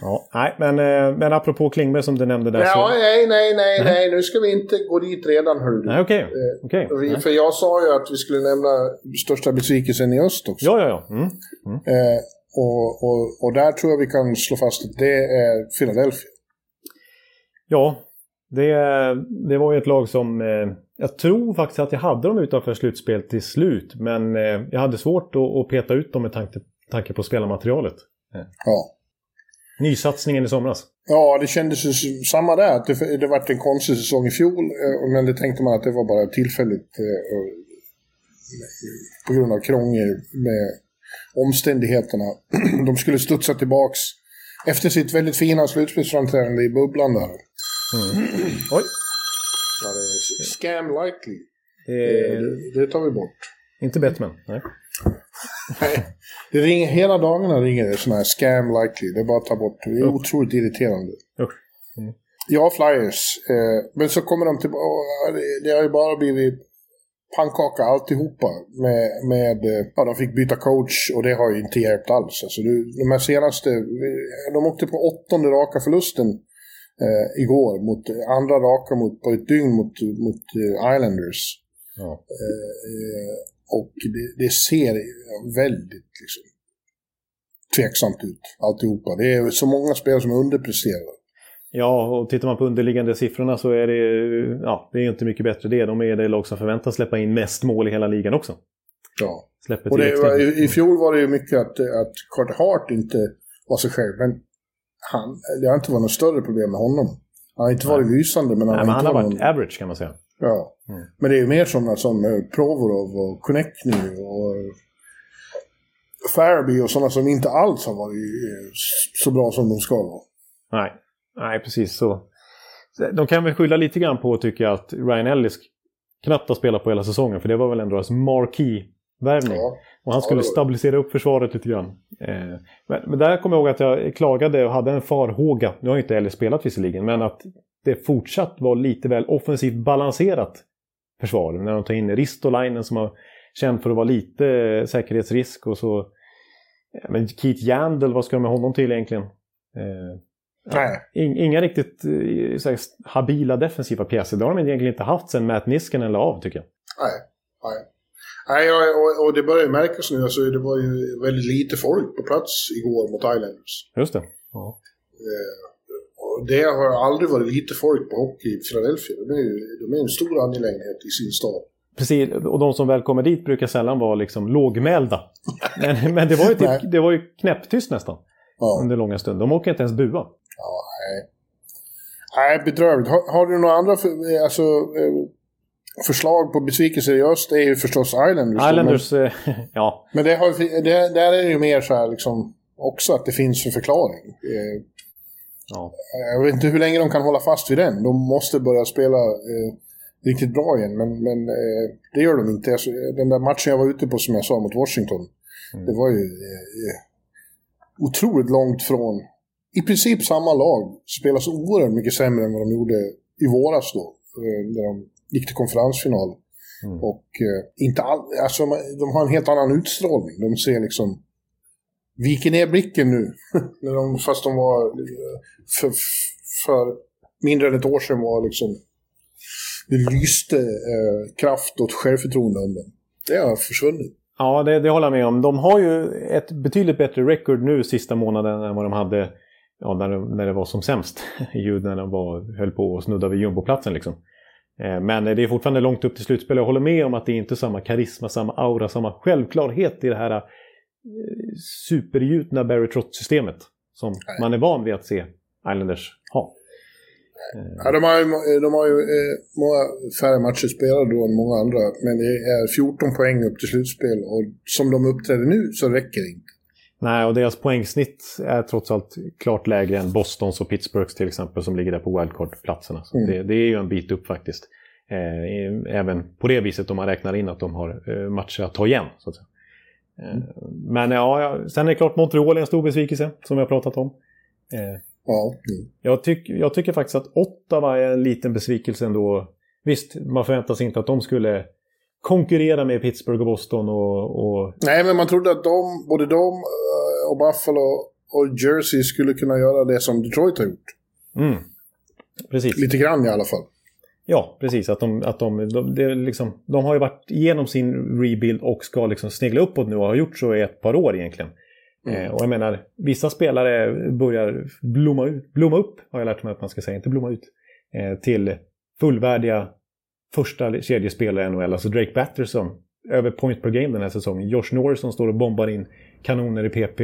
Ja, nej, men, eh, men apropå Klingberg som du nämnde där Ja, så... nej, nej, nej, nej, nu ska vi inte gå dit redan, hörru du. Nej, okej. Eh, okej. Vi- Nej. För jag sa ju att vi skulle nämna största besvikelsen i öst också. Ja, ja, ja. Mm. Eh, och, och, och där tror jag vi kan slå fast att det är Philadelphia. Ja, det, det var ju ett lag som... Eh, jag tror faktiskt att jag hade dem utanför slutspel till slut. Men eh, jag hade svårt att, att peta ut dem med tanke, tanke på spelarmaterialet. Ja. Nysatsningen i somras. Ja, det kändes ju samma där. Att det, det varit en konstig säsong i fjol. eh, Men det tänkte man att det var bara tillfälligt. eh, På grund av krångel med omständigheterna. De skulle studsa tillbaks efter sitt väldigt fina slutspelsframträdande i bubblan där. Oj! Ja, det är scam likely. Eh, Det, det tar vi bort. inte Batman. Nej. Nej. Det ringer, hela dagarna ringer det sådana här scam likely. Det är bara att ta bort. Det är otroligt irriterande. Usch. Ja, Flyers. Eh, men så kommer de tillbaka. Det, det har ju bara blivit pannkaka alltihopa. Med, med, eh, ja, de fick byta coach och det har ju inte hjälpt alls. Alltså, de här senaste, eh, de åkte på åttonde raka förlusten eh, igår. Mot andra raka mot, på ett dygn mot, mot eh, Islanders. Ja. Eh, och det, det ser väldigt liksom, tveksamt ut alltihopa. Det är så många spelare som underpresterar. Ja, och tittar man på underliggande siffrorna så är det ja, det är inte mycket bättre det. De är det lag som förväntas släppa in mest mål i hela ligan också. Ja. Släpper Och det, i, I fjol var det ju mycket att, att Carter Hart inte var sig själv. Men han, det har inte varit något större problem med honom. Han har inte varit lysande, men han Nej, har men inte han har varit någon... average kan man säga. Ja. Mm. Men det är ju mer sådana som eh, Provorov och Konechny och Farabee och sådana som inte alls har varit eh, så bra som de ska vara. Nej, nej precis så. De kan väl skylla lite grann på, tycker jag, att Ryan Ellis knappt har spelat på hela säsongen. För det var väl ändå hans marquee-värvning. Ja. Och han skulle stabilisera upp försvaret lite grann. Eh, men, men där kommer jag ihåg att jag klagade och hade en farhåga. Nu har ju inte Ellis spelat visserligen, men att det fortsatt var lite väl offensivt balanserat försvar. När de tar in Ristolainen som har känt för att vara lite eh, säkerhetsrisk och så... Ja, men Keith Yandel, vad ska de med honom till egentligen? Eh, Nej. In, inga riktigt eh, här, habila defensiva pjäser. Det har de egentligen inte haft sedan Matt Niskanen la av, tycker jag. Nej. Nej. Nej, och, och, det börjar ju märkas nu. Alltså, det var ju väldigt lite folk på plats igår mot Islanders. Just det. Ja. Eh, det har aldrig varit lite folk på hockey i Philadelphia. De är ju de är en stor angelägenhet i sin stad. Precis, och de som väl kommer dit brukar sällan vara liksom lågmälda. Men, men det, var ju typ, det var ju knäpptyst nästan Ja. under långa stunder. De åker inte ens bua. Ja, nej. Nej, bedrövligt. Har, har du några andra för, alltså, eh, förslag på besvikelser i öst? Är ju förstås Islanders. Islanders, eh, ja. Men, men det har, det, där är ju mer så här liksom också att det finns en förklaring. Eh, ja. jag vet inte hur länge de kan hålla fast vid den. De måste börja spela eh, riktigt bra igen, men, men eh, det gör de inte. Alltså, den där matchen jag var ute på som jag sa mot Washington, det var ju eh, otroligt långt från i princip samma lag. Spelar så oerhört mycket sämre än vad de gjorde i våras då, när de gick till konferensfinal. Mm. Och eh, inte all, alltså, de har en helt annan utstrålning. De ser liksom viker ner blicken nu. När de, fast de var eh, för, för mindre än ett år sedan var liksom det lyste eh, kraft och självförtroende om dem. Det har försvunnit. Ja, det, det håller jag med om. De har ju ett betydligt bättre record nu sista månaden än vad de hade ja, när, de, när det var som sämst ljud, när de var, höll på att snudda vid jumboplatsen. Liksom. Eh, Men det är fortfarande långt upp till slutspel. Jag håller med om att det är inte samma karisma, samma aura, samma självklarhet i det här eh, supergjutna Barry Trotz-systemet som man är van vid att se Islanders ha. Ja, de har ju, de har ju eh, många färre matcher spelade då än många andra. Men det är 14 poäng upp till slutspel och som de uppträder nu så räcker det inte. Nej, och deras poängsnitt är trots allt klart lägre än Bostons och Pittsburghs till exempel som ligger där på wildcard-platserna. Så Mm. det, det är ju en bit upp faktiskt. Eh, även på det viset om man räknar in att de har eh, matcher att ta igen. Så att säga. Eh, men ja, sen är det klart Montreal är en stor besvikelse som vi har pratat om. Eh, Ja. Mm. jag, tyck, jag tycker faktiskt att Ottawa är en liten besvikelse ändå. Visst, man förväntar sig inte att de skulle konkurrera med Pittsburgh och Boston och... och Nej, men man trodde att de, både de eh, och Buffalo och Jersey skulle kunna göra det som Detroit har gjort. mm, precis. Lite grann i alla fall. Ja, precis. Att de, att de, de, liksom, de har ju varit igenom sin rebuild och ska liksom snegla uppåt nu och har gjort så i ett par år egentligen. Eh, och jag menar, vissa spelare börjar blomma, ut, blomma upp, har jag lärt mig att man ska säga, inte blomma ut, eh, till fullvärdiga första kedjespelare i NHL. Alltså Drake Batterson, över point per game den här säsongen. Josh Norrison står och bombar in kanoner i PP.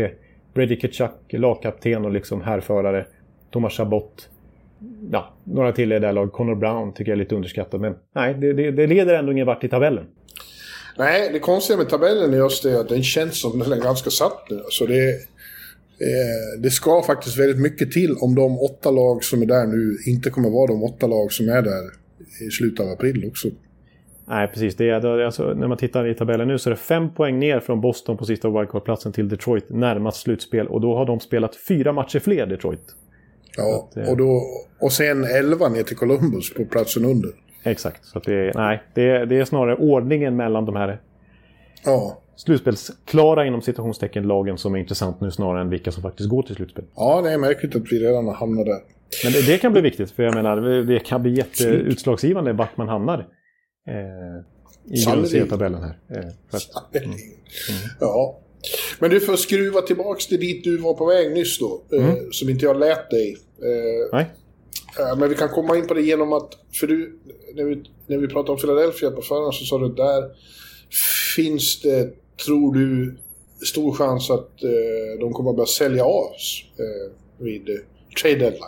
Brady Kitchuck, lagkapten och liksom härförare. Thomas Chabot. Ja, några till i det här laget. Connor Brown tycker jag är lite underskattad. Men nej, det, det, det leder ändå ingen vart i tabellen. Nej, det konstiga med tabellen är just det att den känns som den är ganska satt nu. Så det, eh, det ska faktiskt väldigt mycket till om de åtta lag som är där nu inte kommer vara de åtta lag som är där i slutet av april också. Nej, precis. Det är, alltså, när man tittar i tabellen nu så är det fem poäng ner från Boston på sista wildcard-platsen till Detroit närmast slutspel. Och då har de spelat fyra matcher fler, Detroit. Ja, att, och, då, och sen 11 ner till Columbus på platsen under. Exakt. Så det, är- nej, det, är- det är snarare ordningen mellan de här Ja, slutspelsklara inom citationstecken lagen som är intressant nu snarare än vilka som faktiskt går till slutspel. ja det är märkligt att vi redan har hamnat där. Men det, det kan bli viktigt, för jag menar, det kan bli jätteutslagsgivande vart man hamnar. Eh, I grundserietabellen här. Eh, att, Mm. Ja. Men du får skruva tillbaks till dit du var på väg nyss då. Eh, som inte jag lät dig. Eh, nej, Eh, Men vi kan komma in på det genom att, för du, när vi, när vi pratade om Philadelphia på förhand så sa du där finns det, tror du, stor chans att eh, de kommer att börja sälja av eh, vid trade deadline.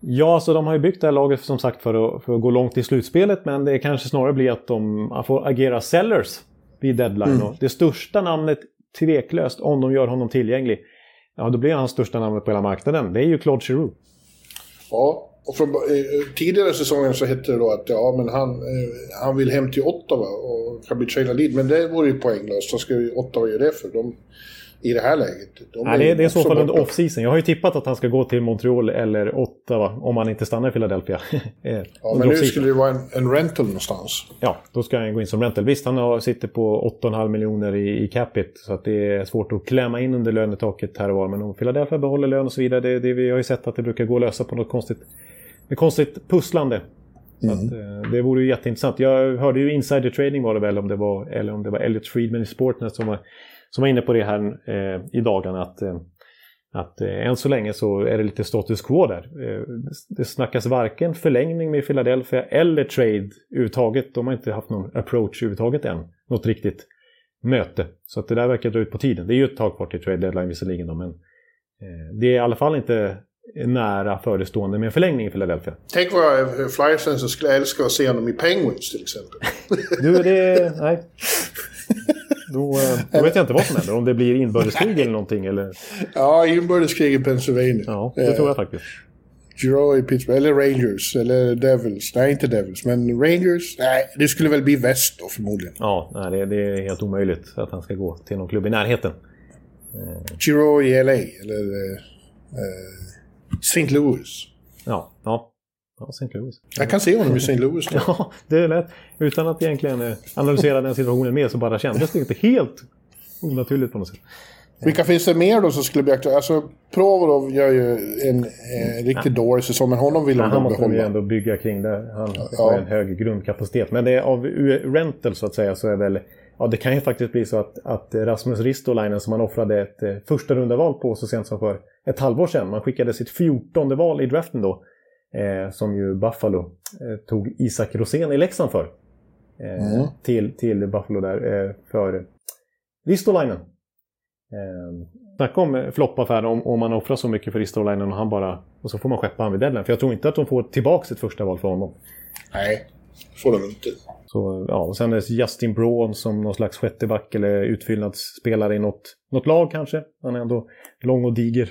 Ja, så de har ju byggt det här laget som sagt för att, för att gå långt i slutspelet. Men det kanske snarare blir att de får agera sellers vid deadline. Och det största namnet, tveklöst, om de gör honom tillgänglig. Ja, då blir han största namnet på hela marknaden. Det är ju Claude Giroux. Ja, och från, eh, tidigare säsongen så hette det då att ja, men han, eh, han vill hem till Ottawa och kan bli tradad dit. Men det vore ju poänglöst. Vad ska Ottawa göra det för? De, I det här läget. De Nej, det, är- det är i så fall under off-season. Jag har ju tippat att han ska gå till Montreal eller Ottawa om han inte stannar i Philadelphia. Eh, Ja, men nu skulle det vara en, en rental någonstans. Ja, då ska han gå in som rental. Visst, han har, sitter på 8,5 miljoner i, i capita så att det är svårt att klämma in under lönetaket här och var. Men om Philadelphia behåller lön och så vidare, det, det, vi har ju sett att det brukar gå att lösa på något konstigt, med konstigt pusslande. Så att, eh, det vore ju jätteintressant. Jag hörde ju insider trading var det väl, om det var, eller om det var Elliot Friedman i Sportnet som var, som var inne på det här eh, i dagarna. Att, eh, att eh, än så länge så är det lite status quo där. Eh, det- snackas varken förlängning med Philadelphia eller trade överhuvudtaget. De har inte haft någon approach överhuvudtaget än. Något riktigt möte. Så att det där verkar dra ut på tiden. Det är ju ett tag kvar till trade deadline visserligen då, men eh, det är i alla fall inte nära förestående med en förlängning i Philadelphia. Tänk vad eh, Flyersen skulle älska att se honom i Penguins till exempel. Du, det... Nej. Då, eh, då vet jag inte vad som händer. Om det blir inbördeskrig eller någonting. Eller, ja, inbördeskrig i Pennsylvania. ja, det tror jag faktiskt. Giroux i Pittsburgh, eller Rangers, eller Devils. Nej, inte Devils, men Rangers. Nej, det skulle väl bli väst då förmodligen. Ja, nej, det, det är helt omöjligt att han ska gå till någon klubb i närheten. Giroux i LA, eller eh, eh, St. Louis. Ja, ja. Ja, St. Louis. Jag kan se honom i St. Louis. Ja, det är lätt. Utan att egentligen eh, analysera den situationen mer så bara kändes det inte helt onaturligt på något sätt. Vilka finns det mer då som skulle bli aktuella? Alltså, Provorov gör ju en eh, riktigt dålig säsong, men honom vill Men de han nog måste behålla. ändå bygga kring det. Han Ja. har ju en hög grundkapacitet. Men det är av rental så att säga så är väl... Ja, det kan ju faktiskt bli så att, att Rasmus Ristolainen som man offrade ett eh, första rundaval på så sent som för ett halvår sedan. Man skickade sitt fjortonde val i draften då. Eh, som ju Buffalo eh, tog Isak Rosén i Leksand för. Eh, Mm. till, till Buffalo där eh, för Ristolainen. Eh, snacka om eh, floppaffär om, om man offrar så mycket för Ristolainen och han bara... Och så får man skeppa han vid deadline. För jag tror inte att de får tillbaka ett första val för honom. Nej, får de inte. Så, ja, och sen är det Justin Braun som någon slags sjätteback eller utfyllnadsspelare i något, något lag kanske. Han är ändå lång och diger.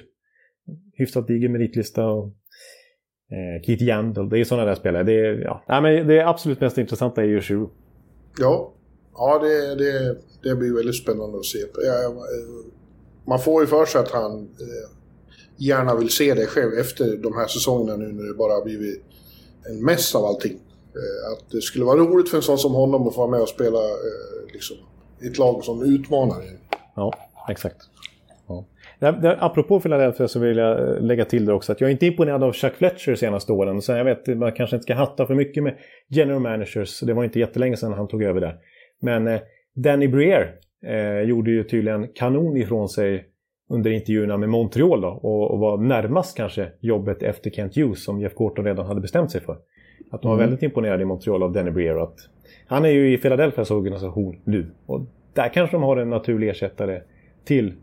Hyfsat diger meritlista. Och... Eh, Keith Yandel, det är sådana där spelare. Det, är, ja. Nej, men det absolut mest intressanta är ju Giroud. Ja, ja det, det, det blir väldigt spännande att se. Man får ju för sig att han eh, gärna vill se det själv efter de här säsongerna nu när det bara har blivit en mess av allting. Eh, att det skulle vara roligt för en sån som honom att få vara med och spela liksom, ett lag som utmanar. Ja, exakt. Där, apropå Philadelphia så vill jag eh, lägga till det också att jag är inte imponerad av Chuck Fletcher de senaste åren. Så jag vet, man kanske inte ska hatta för mycket med general managers. Det var inte jättelänge sedan han tog över där. Men eh, Danny Briere eh, gjorde ju tydligen kanon ifrån sig under intervjuerna med Montreal då, och, och, var närmast kanske jobbet efter Kent Hughes som Jeff Gorton redan hade bestämt sig för. Att de var mm. väldigt imponerade i Montreal av Danny Briere. Att han är ju i Philadelphias organisation nu. Och där kanske de har en naturlig ersättare till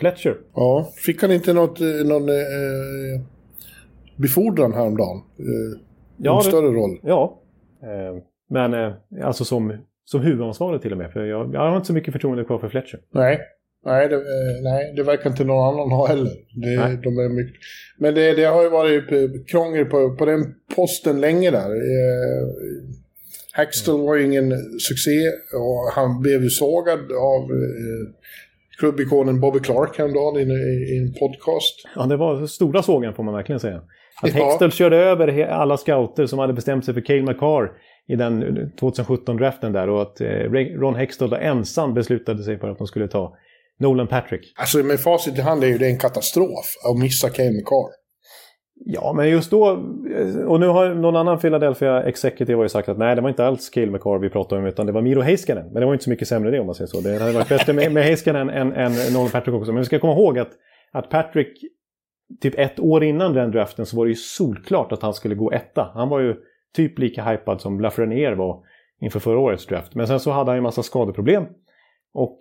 Fletcher. Ja, fick han inte något, eh, någon eh, befordran häromdagen? Eh, ja, en större roll? Ja, eh, men eh, alltså som, som huvudansvarig till och med. För jag, jag har inte så mycket förtroende kvar för Fletcher. Nej, Nej det, eh, nej, det verkar inte någon annan ha heller. Det, de är mycket... Men det, det, har ju varit krångel på, på den posten länge där. Eh, Hackstall var ju ingen succé och han blev ju sågad av eh, klubbikonen Bobby Clark häromdagen i, i, i en podcast. Ja, det var stora sågen får man verkligen säga. Att ja. Hextall körde över alla scouter som hade bestämt sig för Cale McCarr i den 2017-draften där och att Ron Hextall ensam beslutade sig för att de skulle ta Nolan Patrick. Alltså med facit i hand är ju det en katastrof att missa Cale McCarr. Ja, men just då... Eh, och nu har någon annan Philadelphia Executive har ju sagt att nej, det var inte alls Cale McCarr vi pratade om, utan det var Miro Heiskanen. Men det var inte så mycket sämre det om man säger så. Det hade varit bättre med, med Heiskanen än, än Nolan Patrick också. Men vi ska komma ihåg att, att Patrick, typ ett år innan den draften, så var det ju solklart att han skulle gå etta. Han var ju typ lika hypad som Lafreniere var inför förra årets draft. Men sen så hade han ju en massa skadeproblem. Och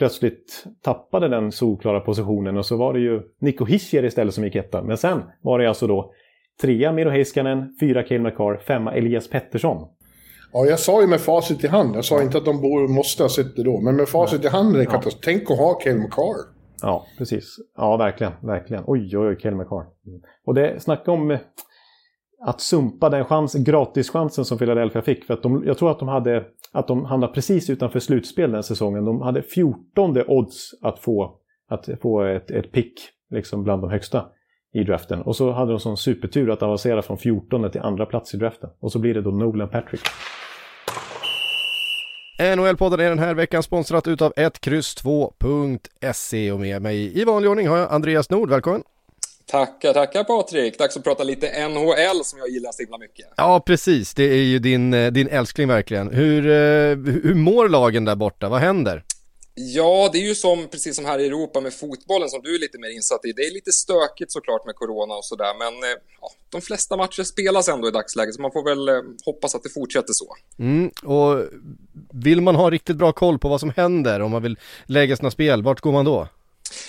plötsligt tappade den solklara positionen och så var det ju Nico Hischier istället som gick etta. Men sen var det alltså då trea Miro Heiskanen, fyra Cale McCarr, femma Elias Pettersson. Ja, jag sa ju med facit i hand. Jag sa inte att de borde, måste ha sett det då. Men med facit i hand är det ja. katastrof. Tänk att ha Cale McCarr. Ja, precis. Ja, verkligen. Verkligen. Oj, oj, oj, Cale McCarr. Mm. Och det, snacka om att sumpa den chans, gratischansen som Philadelphia fick. För att de, jag tror att de, hade, att de hamnade precis utanför slutspel den säsongen. De hade 14 odds att få, att få ett, ett pick liksom bland de högsta i draften. Och så hade de sån supertur att avancera från 14 till andra plats i draften. Och så blir det då Nolan Patrick. NHL-podden är den här veckan sponsrat utav 1X2.se och med mig i vanlig ordning har jag Andreas Nord, välkommen! Tackar, tackar Patrik. Dags att prata lite NHL som jag gillar så himla mycket. Ja, precis. Det är ju din, eh, din älskling verkligen. Hur, eh, hur mår lagen där borta? Vad händer? Ja, det är ju som, precis som här i Europa med fotbollen som du är lite mer insatt i. Det är lite stökigt såklart med corona och sådär, men eh, ja, de flesta matcher spelas ändå i dagsläget, så man får väl hoppas att det fortsätter så. Mm, och vill man ha riktigt bra koll på vad som händer, om man vill lägga sina spel, vart går man då?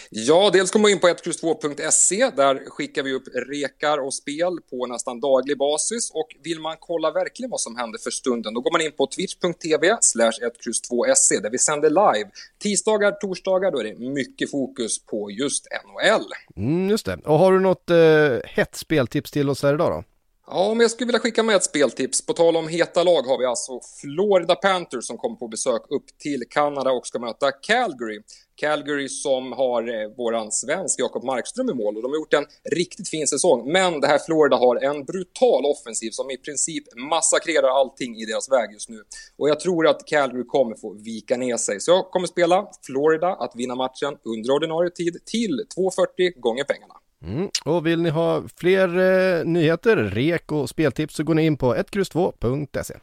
Ja, dels kommer man in på 1X2.se. Där skickar vi upp rekar och spel på nästan daglig basis. Och vill man kolla verkligen vad som händer för stunden, då går man in på twitch.tv slash 1X2.se där vi sänder live. Tisdagar, torsdagar, då är det mycket fokus på just NHL. Mm, just det. Och har du något eh, hett speltips till oss här idag då? Ja, men jag skulle vilja skicka med ett speltips. På tal om heta lag har vi alltså Florida Panthers som kommer på besök upp till Kanada och ska möta Calgary. Calgary som har eh, våran svensk Jakob Markström i mål och de har gjort en riktigt fin säsong. Men det här Florida har en brutal offensiv som i princip massakrerar allting i deras väg just nu. Och jag tror att Calgary kommer få vika ner sig. Så jag kommer spela Florida att vinna matchen under ordinarie tid till 2,40 gånger pengarna. Mm. Och vill ni ha fler eh, nyheter, rek och speltips så går ni in på 1X2.se.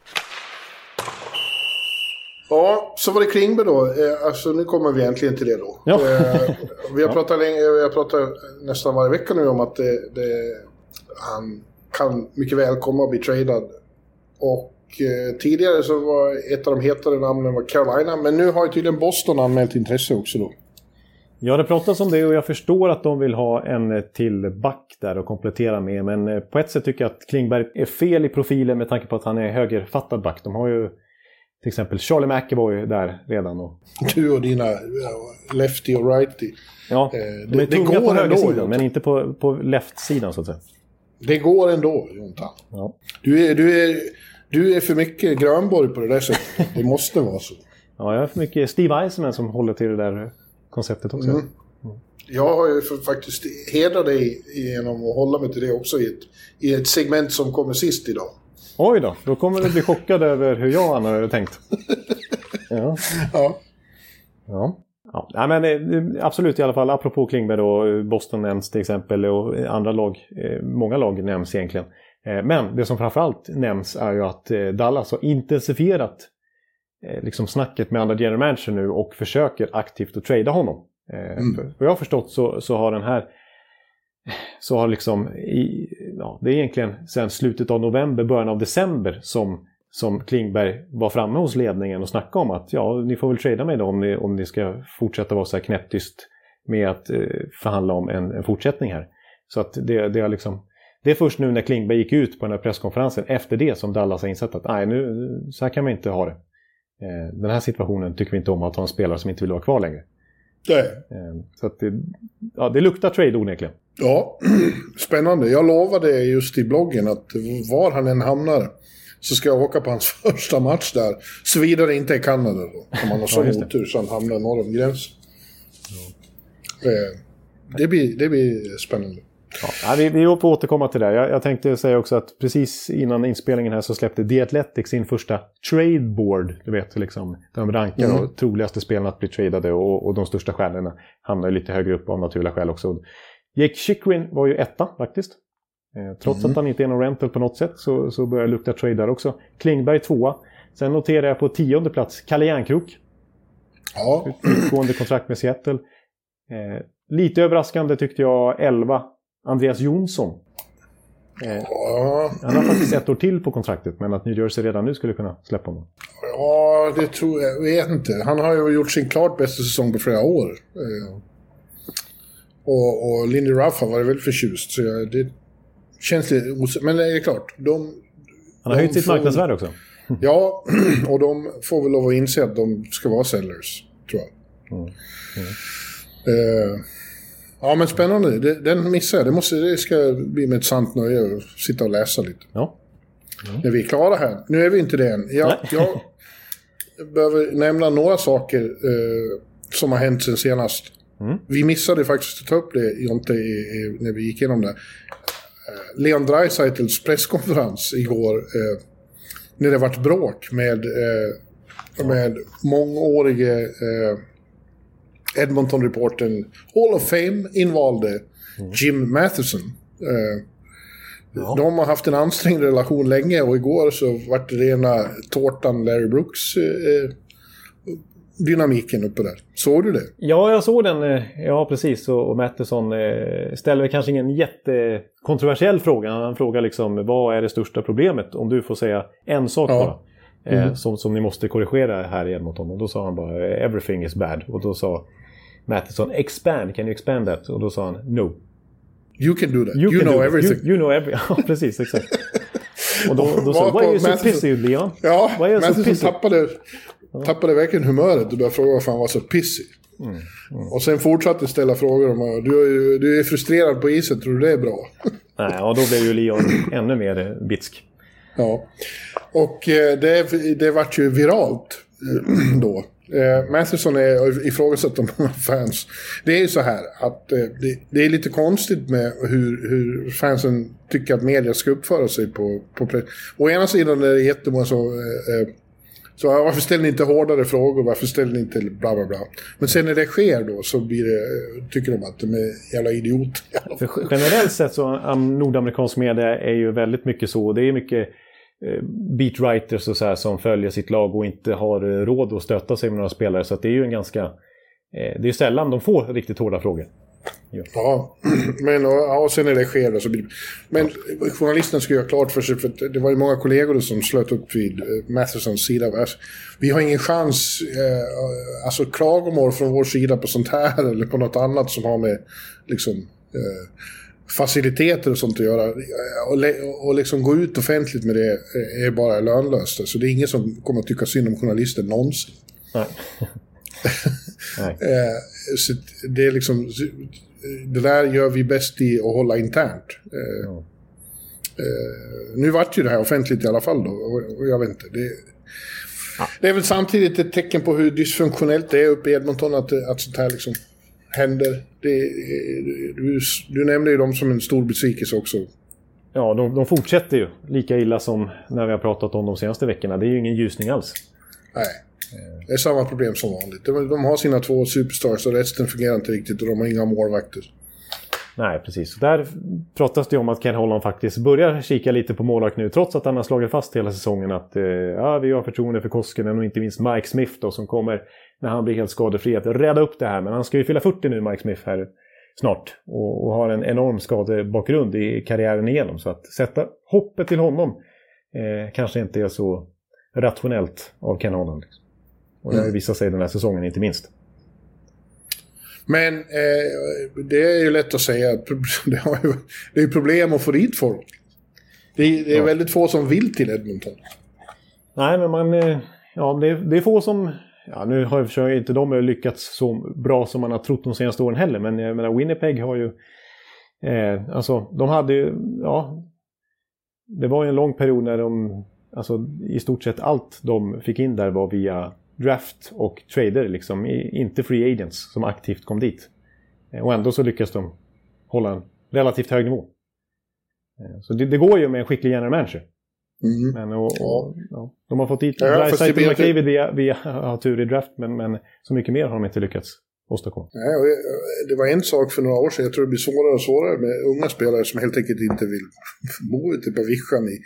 Ja, så var det Klingberg då. Eh, alltså nu kommer vi äntligen till det då. Ja. Eh, vi, har pratat länge, vi har pratat nästan varje vecka nu om att det, det, han kan mycket väl komma att bli tradad. Och eh, tidigare så var ett av de hetare namnen var Carolina, men nu har ju tydligen Boston anmält intresse också då. Ja, det pratas om det och jag förstår att de vill ha en till back där och komplettera med. Men eh, på ett sätt tycker jag att Klingberg är fel i profilen med tanke på att han är högerfattad back. De har ju till exempel Charlie McAvoy där redan. Och... Du och dina lefty och righty. Ja, eh, de är det, tunga det går på högersidan men inte på, på left-sidan så att säga. Det går ändå, Jontan. Ja. Du är, du, är, du är för mycket Grönborg på det där sättet. Det måste vara så. ja, jag har för mycket Steve Eisman som håller till det där konceptet också. Mm. Jag har ju faktiskt hedrat dig genom att hålla mig till det också i ett, i ett segment som kommer sist idag. Oj då, då kommer du bli chockad över hur jag Anna hade tänkt. Ja. Ja. Ja. Ja, nej, men eh, absolut i alla fall. Apropå Klingberg då, Boston nämns till exempel och andra lag, eh, många lag nämns egentligen. Eh, Men det som framförallt nämns är ju att eh, Dallas har intensifierat eh, liksom snacket med andra general manager nu och försöker aktivt att trada honom. Eh, För vad jag har förstått så, så har den här så har liksom i, ja, det är egentligen sedan slutet av november, början av december som, som Klingberg var framme hos ledningen och snackade om att ja, ni får väl trada mig då om ni, om ni ska fortsätta vara så här knäpptyst med att eh, förhandla om en, en fortsättning här. Så att det, det har liksom det är först nu när Klingberg gick ut på den här presskonferensen efter det som Dallas har insett att nej, nu, så här kan man inte ha det. Eh, den här situationen tycker vi inte om att ha en spelare som inte vill vara kvar längre. Det. Eh, så att det, ja, det luktar trade onekligen. Ja, spännande. Jag lovade just i bloggen att var han än hamnar så ska jag åka på hans första match där. Såvida det inte är Kanada då. Om han har sån det. otur så han hamnar norr om gränsen. Eh, Det, blir, det blir spännande. Ja, vi, vi får återkomma till det. Jag, jag tänkte säga också att precis innan inspelningen här så släppte The Athletic sin första trade board. Du vet, liksom, de rankar Mm. de troligaste spelarna att bli tradade och, och de största stjärnorna hamnar lite högre upp av naturliga skäl också. Jake Chikrin var ju etta faktiskt. Eh, trots Mm. att han inte är någon rental på något sätt så, så börjar det lukta trade där också. Klingberg tvåa. Sen noterar jag på tionde plats Kalle Järnkrok. Ja, Utgående kontrakt med Seattle. Eh, lite överraskande tyckte jag 11. Andreas Jonsson. Eh, ja, han har faktiskt ett år till på kontraktet men att New Jersey redan nu skulle kunna släppa honom. ja, det tror jag. Jag vet inte. Han har ju gjort sin klart bästa säsong på flera år. Eh, Och, och Lindy Ruff har varit väldigt förtjust. Så det känns lite os- Men det är klart, de... Han har höjt sitt får- marknadsvärde också. Ja, och de får väl lov att inse att de ska vara sellers, tror jag. Mm. Eh, ja, men spännande. Det, den missade jag. Det, måste, det ska bli med ett sant nöje att sitta och läsa lite. Ja. När vi är klara här. Nu är vi inte det än. Jag, jag behöver nämna några saker eh, som har hänt sen senast. Mm. Vi missade faktiskt att ta upp det, Jonte, när vi gick igenom det. Eh, Leon Dreisaitls presskonferens igår. Eh, när det vart bråk med, eh, med mångårige eh, Edmonton-reporten Hall of Fame invalde Jim Matheson. Eh, De har haft en ansträngd relation länge och igår så vart det rena tårtan Larry Brooks eh, dynamiken uppe där. Såg du det? Ja, jag såg den. eh, Ja, precis. Och, och Mattisson eh, ställer kanske ingen jättekontroversiell fråga. Han frågar liksom vad är det största problemet? Om du får säga en sak Ja. bara. Eh, som, som ni måste korrigera här igen mot honom. Då sa han bara “Everything is bad”. Och då sa Mattisson “Expand, can you expand that?” Och då sa han “No”. You can do that. You, can know everything. You, you know everything. Ja, precis. Exakt. Och då, då sa “Why are you so Matheson- pissy, Leon?” Ja, Why are you so Matheson pissy? tappade, tappade verkligen humöret och började fråga varför han var så pissig. Mm, Och sen fortsatte ställa frågor om du är, ju- du är frustrerad på isen, tror du det är bra? Nej, och då blev ju Leon ännu mer bitsk. Ja. Och eh, det, det vart ju viralt eh, då. Eh, Matheson är ifrågasatt av många fans. Det är ju så här att eh, det, det är lite konstigt med hur, hur fansen tycker att media ska uppföra sig på, på press. Å ena sidan är det jättemånga som... Eh, eh, så varför ställer ni inte hårdare frågor? Varför ställer ni inte bla bla bla? Men sen när det sker då så blir det, eh, tycker de att de är jävla idioter. Generellt sett så nordamerikansk media är ju väldigt mycket så. Det är mycket Eh, beatwriters och så här som följer sitt lag och inte har eh, råd att stötta sig med några spelare. Så att det är ju en ganska... Eh, det är sällan de får riktigt hårda frågor. Ja, men och, ja, och sen när det sker så blir. Men journalisten ska göra klart för sig, för det var ju många kollegor som slöt upp vid eh, Mathesons sida. Alltså, vi har ingen chans, eh, alltså klagomål från vår sida på sånt här eller på något annat som har med liksom eh, faciliteter och sånt att göra. Och, och liksom gå ut offentligt med det är bara lönlöst. Så det är ingen som kommer att tycka synd om journalister någonsin. Nej. Nej. Eh, så det är liksom... Det där gör vi bäst i att hålla internt. Eh, Eh, nu vart ju det här offentligt i alla fall då. Och, jag vet inte. Det, det är väl samtidigt ett tecken på hur dysfunktionellt det är uppe i Edmonton att, att sånt här liksom händer. Det, du, du nämnde ju dem som en stor besvikelse också. Ja, de, de fortsätter ju lika illa som när vi har pratat om de senaste veckorna. Det är ju ingen ljusning alls. Nej, det är samma problem som vanligt. De, de har sina två superstars och resten fungerar inte riktigt och de har inga målvakter. Nej, precis. Där pratas det om att Ken Holland faktiskt börjar kika lite på målvakt nu. Trots att han har slagit fast hela säsongen att eh, ja, vi har förtroende för Koskinen och inte minst Mike Smith då, som kommer när han blir helt skadefri att rädda upp det här. Men han ska ju fylla 40 nu, Mike Smith, här snart. Och, och har en enorm skadebakgrund i karriären igenom. Så att sätta hoppet till honom eh, kanske inte är så rationellt av Ken Holland. Liksom. Och det har ju visat sig den här säsongen inte minst. Men eh, det är ju lätt att säga. Det, har ju, det är problem att få dit folk. Det är, det är ja. väldigt få som vill till Edmonton. Nej, men man... Eh, ja, det är, det är få som... Ja, nu har ju inte de lyckats så bra som man har trott de senaste åren heller. Men jag menar, Winnipeg har ju... Eh, alltså, de hade ju... Ja, det var ju en lång period när de... Alltså, i stort sett allt de fick in där var via draft och trader, liksom, inte free agents som aktivt kom dit. Eh, och ändå så lyckas de hålla en relativt hög nivå. Eh, så det, det går ju med en skicklig general manager. Mm. Men, och, och, ja. de har fått dit ja, Dreisaitl och McDavid via, via ha tur i draft, men, men så mycket mer har de inte lyckats åstadkomma. Nej, det var en sak för några år sedan, jag tror det blir svårare och svårare med unga spelare som helt enkelt inte vill bo ute på vischan i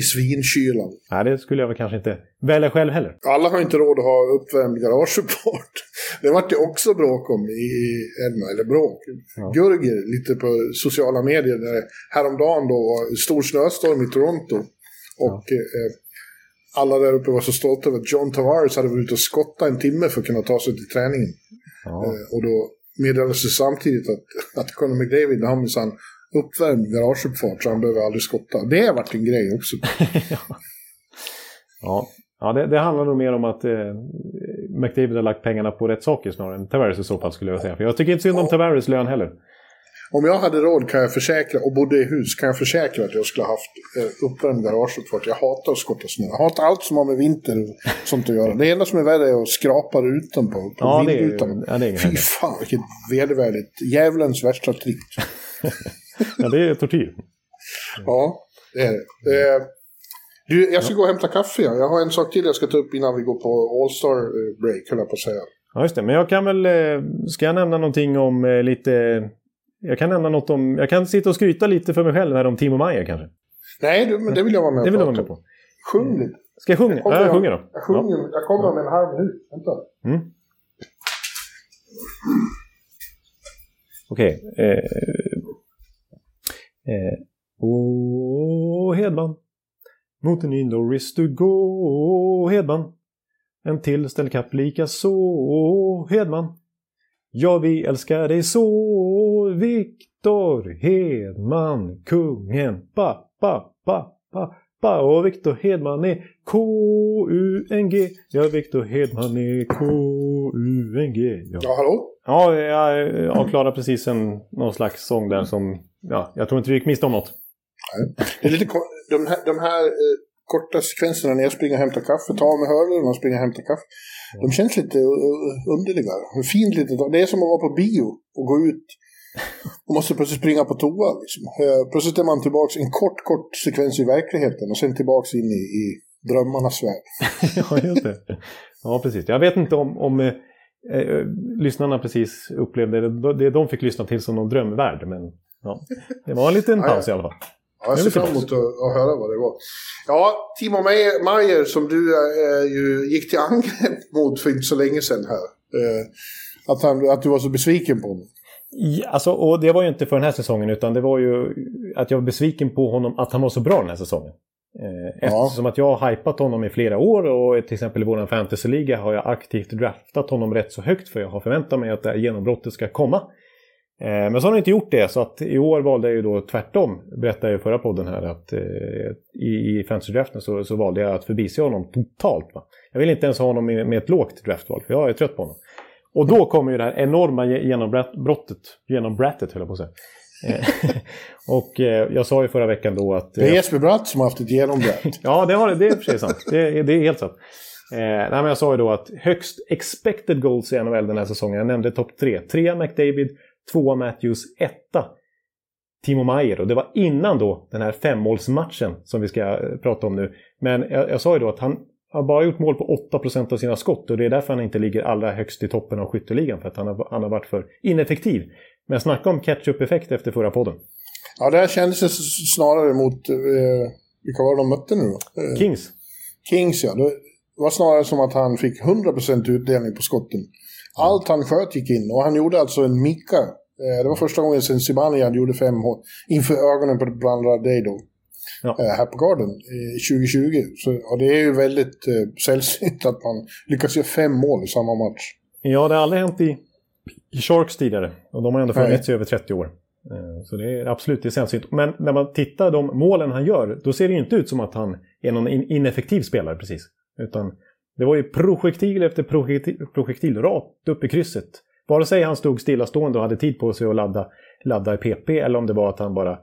i svinkylan. Nej, det skulle jag väl kanske inte välja själv heller. Alla har inte råd att ha uppvärmd garageuppfart. Det vart det också bråk om i Edna, eller bråk. Ja. Gurger lite på sociala medier där häromdagen då var stor snöstorm i Toronto. Och ja. eh, alla där uppe var så stolta över att John Tavares hade varit ute och skottat en timme för att kunna ta sig till träningen. Ja. Eh, och då meddelades det samtidigt att, att Conor McDavid, han minsann uppvärmd garageuppfart så han behöver aldrig skotta. Det har varit en grej också. ja, ja det, det, handlar nog mer om att eh, McDavid har lagt pengarna på rätt saker snarare än Tavares i så fall skulle jag säga. För jag tycker inte synd om Tavares lön heller. Om jag hade råd kan jag försäkra, och bodde i hus, kan jag försäkra att jag skulle ha haft eh, uppvärmd garageuppfart. Jag hatar att skotta snö. Jag hatar allt som har med vinter och sånt att göra. Det enda som är värre är att skrapa rutan på, på ja, vindrutan. Det är, ja, Fy fan vilket vedervärdigt. Djävulens värsta trick. ja, det är tortyr. Ja, det är det. Eh, du, jag ska ja. gå och hämta kaffe. Jag har en sak till jag ska ta upp innan vi går på All-Star eh, break, höll jag på att säga. Ja, just det. Men jag kan väl... Eh, ska jag nämna någonting om lite... Jag kan nämna något om... Jag kan sitta och skryta lite för mig själv här om Timo Meyer kanske. Nej, du, det vill jag vara med Det vill jag vara med på. Sjung lite. Ska jag sjunga? Jag ja, jag sjunger då. Jag, sjunger, ja. jag kommer om en halv minut. Vänta. Mm. Okej. Okay. Eh, Eh, Åh, Hedman. Mot en ny Norris du gå, Hedman. En till ställkapp lika så, Hedman. Ja, vi älskar dig så, Viktor Hedman, kungen. Pa, pa, pa, pa, pa. Och Viktor Hedman är K-U-N-G. Ja, Viktor Hedman är K-U-N-G. Ja, ja hallå? Ja, jag avklarade precis en, någon slags sång där som ja, jag tror inte vi gick miste om något. Det är lite, de här, de här eh, korta sekvenserna när jag springer och hämtar kaffe, tar mig hörlurarna och springer och hämtar kaffe. De känns lite underliga. Fint lite. Det är som att vara på bio och gå ut och måste plötsligt springa på toa. Liksom. Plötsligt är man tillbaka en kort, kort sekvens i verkligheten och sen tillbaka in i, i drömmarnas värld. ja, just det. Ja, precis. Jag vet inte om, om eh, eh, lyssnarna precis upplevde det, det de fick lyssna till som någon drömvärld. Men Ja. Det var en liten paus i alla fall. Ja, jag ser fram emot att, att höra vad det var. Ja, Timo Meyer som du äh, ju gick till angrepp mot för inte så länge sedan här. Äh, att, han, att du var så besviken på honom. Ja, alltså, och det var ju inte för den här säsongen utan det var ju att jag var besviken på honom att han var så bra den här säsongen. Eh, eftersom ja. att jag har hypat honom i flera år och till exempel i vår fantasyliga har jag aktivt draftat honom rätt så högt för jag har förväntat mig att det här genombrottet ska komma. Eh, men så har han inte gjort det, så att i år valde jag ju då tvärtom, berättade jag i förra podden här, att eh, i, i fantasy-draften så, så, valde jag att förbise honom totalt. Va? Jag vill inte ens ha honom med, med ett lågt draftval, för jag är trött på honom. Och då kommer ju det här enorma genombrottet, genombrattet höll jag på att säga. Eh, och eh, jag sa ju förra veckan då att... Det är eh, Jesper Bratt som har haft ett genombrott. Ja, det, har, det det är i och för sig sant. Det, det är helt sant. Eh, nej, men jag sa ju då att högst expected goals i NHL den här säsongen. Jag nämnde topp tre. Trea McDavid, tvåa Matthews, etta Timo Maier. Och det var innan då den här femmålsmatchen som vi ska eh, prata om nu. Men jag, jag sa ju då att han har bara gjort mål på 8% av sina skott och det är därför han inte ligger allra högst i toppen av skytteligan. För att han har, han har varit för ineffektiv. Men snacka om catch-up-effekt efter förra podden. Ja, det här kändes snarare mot... Eh, vilka var det de mötte nu då? Eh, Kings. Kings, ja. Det var snarare som att han fick 100% utdelning på skotten. Allt han sköt gick in och han gjorde alltså en micka. Eh, Det var första gången sedan Zibanejad gjorde fem hål inför ögonen på Brandra Day då. Ja. eh, Här på Garden eh, 2020. Så, och det är ju väldigt eh, sällsynt att man lyckas göra fem mål i samma match. Ja, det har aldrig hänt i, i Sharks tidigare. Och de har ändå funnits i över 30 år. Eh, Så det är absolut det är sällsynt. Men när man tittar de målen han gör, då ser det ju inte ut som att han är någon in- ineffektiv spelare precis. Utan det var ju projektil efter projektil, projektil rakt upp i krysset. Vare sig han stod stillastående och hade tid på sig att ladda, ladda i PP eller om det var att han bara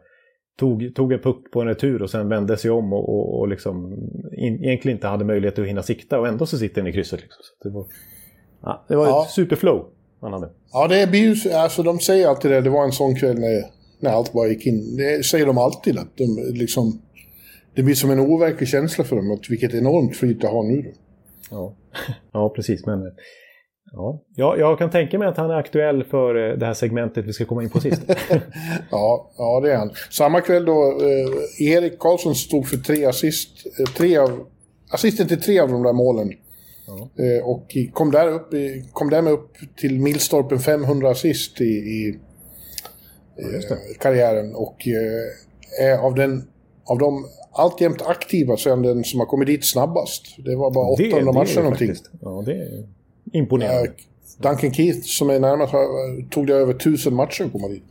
tog, tog en puck på en retur och sen vände sig om och, och, och liksom in, egentligen inte hade möjlighet att hinna sikta och ändå så sitter den i krysset. Liksom. Det var, ja, det var Ja. ett superflow han hade. Ja, det blir ju, alltså de säger alltid det, det var en sån kväll när, när allt bara gick in. Det säger de alltid att de liksom, det blir som en overklig känsla för dem, att vilket enormt flyt det har nu då. Ja, ja precis. Men, eh, ja. Ja, jag kan tänka mig att han är aktuell för eh, det här segmentet vi ska komma in på sist. Ja, ja det är han. Samma kväll då, eh, Erik Karlsson stod för tre assist, eh, tre av, assisten till tre av de där målen. Eh, och kom där upp, kom därmed upp till milstolpen 500 assist i, i eh, karriären. Och eh, är av, den, av de alltjämt aktiva så är han den som har kommit dit snabbast. Det var bara 800 det, det är matcher någonting. faktiskt- Ja, det är imponerande. Eh, Duncan Keith som är närmast tog det över 1000 matcher att komma dit.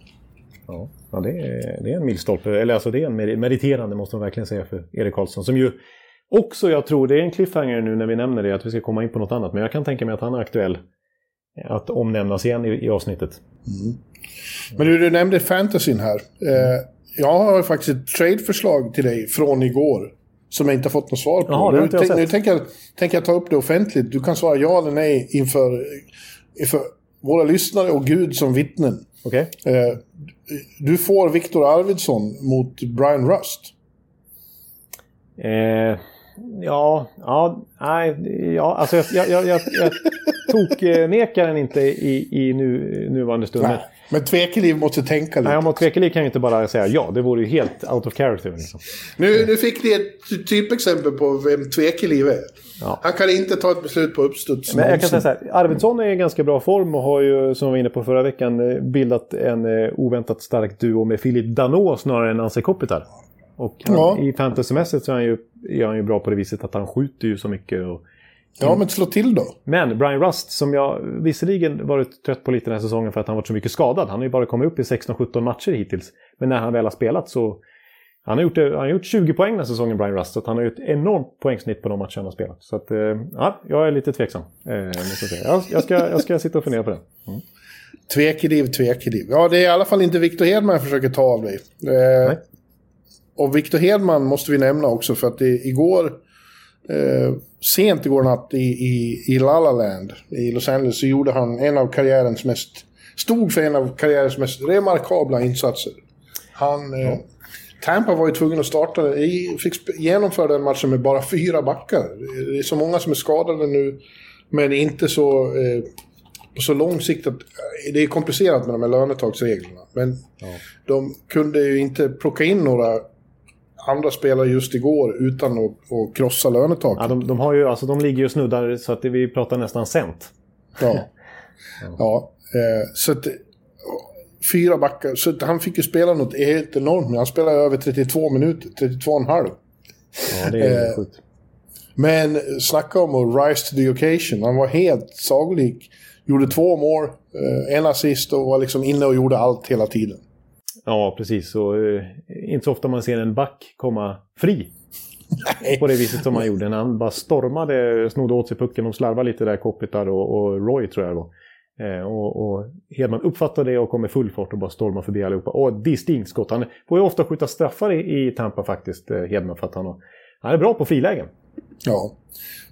Ja, ja det, är, det är en milstolpe. Eller alltså det är en meri- meriterande måste man verkligen säga för Erik Karlsson. Som ju också, jag tror, det är en cliffhanger nu när vi nämner det, att vi ska komma in på något annat. Men jag kan tänka mig att han är aktuell att omnämnas igen i, i avsnittet. Men du, du nämnde fantasyn här. Eh, jag har faktiskt ett trade-förslag till dig från igår. Som jag inte har fått något svar på. Jaha, nu inte jag tänk- tänker jag, tänker jag ta upp det offentligt. Du kan svara ja eller nej inför, inför våra lyssnare och Gud som vittnen. Okej? Eh, du får Viktor Arvidsson mot Brian Rust. Eh, ja, ja, nej, ja, alltså jag, jag, jag, jag, jag tog eh, nekar den inte i, i nu, nuvarande stund. Men, Nej. Men Tvekeliv måste tänka lite. nej, om Tvekeli kan ju inte bara säga ja, det vore ju helt out of character. Liksom. Nu, nu fick ni ett ty- typexempel på vem Tvekeliv är. Ja. Han kan inte ta ett beslut på uppstuds. Men jag kan säga så här, Arvidsson är i ganska bra form och har ju, som vi var inne på förra veckan, eh, bildat en eh, oväntat stark duo med Filip Danot snarare än Anse Kopitar. Och han, Ja. i fantasymässigt så är han, ju, är han ju bra på det viset att han skjuter ju så mycket. Och, Ja, men slå till då. Men Brian Rust, som jag visserligen varit trött på lite den här säsongen för att han varit så mycket skadad. Han har ju bara kommit upp i 16-17 matcher hittills. Men när han väl har spelat så... Han har gjort, han har gjort 20 poäng den här säsongen, Brian Rust. Så han har gjort ett enormt poängsnitt på de matcher han har spelat. Så att, eh, ja, jag är lite tveksam. Eh, jag, ska, jag ska sitta och fundera på det. Tvekeliv, tvekeliv. Ja, det är i alla fall inte Victor Hedman jag försöker ta av dig. Eh, Nej. Och Victor Hedman måste vi nämna också för att det, igår, eh, sent igår natt i, i, i La La Land i Los Angeles så gjorde han en av karriärens mest, stod för en av karriärens mest remarkabla insatser. Han, eh, Tampa var ju tvungen att starta, fick genomföra den matchen med bara fyra backar. Det är så många som är skadade nu, men inte så... Eh, på så lång sikt att eh, det är komplicerat med de här lönetagsreglerna. Men de kunde ju inte plocka in några andra spelare just igår utan att, att krossa lönetaket. Ja, de, de, har ju, alltså, de ligger ju och snuddar så att vi pratar nästan cent. Ja. ja. Eh, så att, fyra backar. Så att han fick ju spela något helt enormt. Han spelade över 32 minuter, 32,5. Ja, det är Eh, sjukt. Men snacka om att rise to the occasion. Han var helt sagolik. Gjorde två mål, eh, en assist och var liksom inne och gjorde allt hela tiden. Ja, precis. Och, eh, inte så ofta man ser en back komma fri. På det viset som han gjorde. När han bara stormade, snodde åt sig pucken och slarvade lite där, Kopitar och, och Roy tror jag det var. Eh, och, och Hedman uppfattar det och kommer full fart och bara stormar förbi allihopa. Och distinkt skott. Han får ju ofta skjuta straffar i, i Tampa faktiskt, eh, Hedman, för att han, har, han är bra på frilägen. Ja.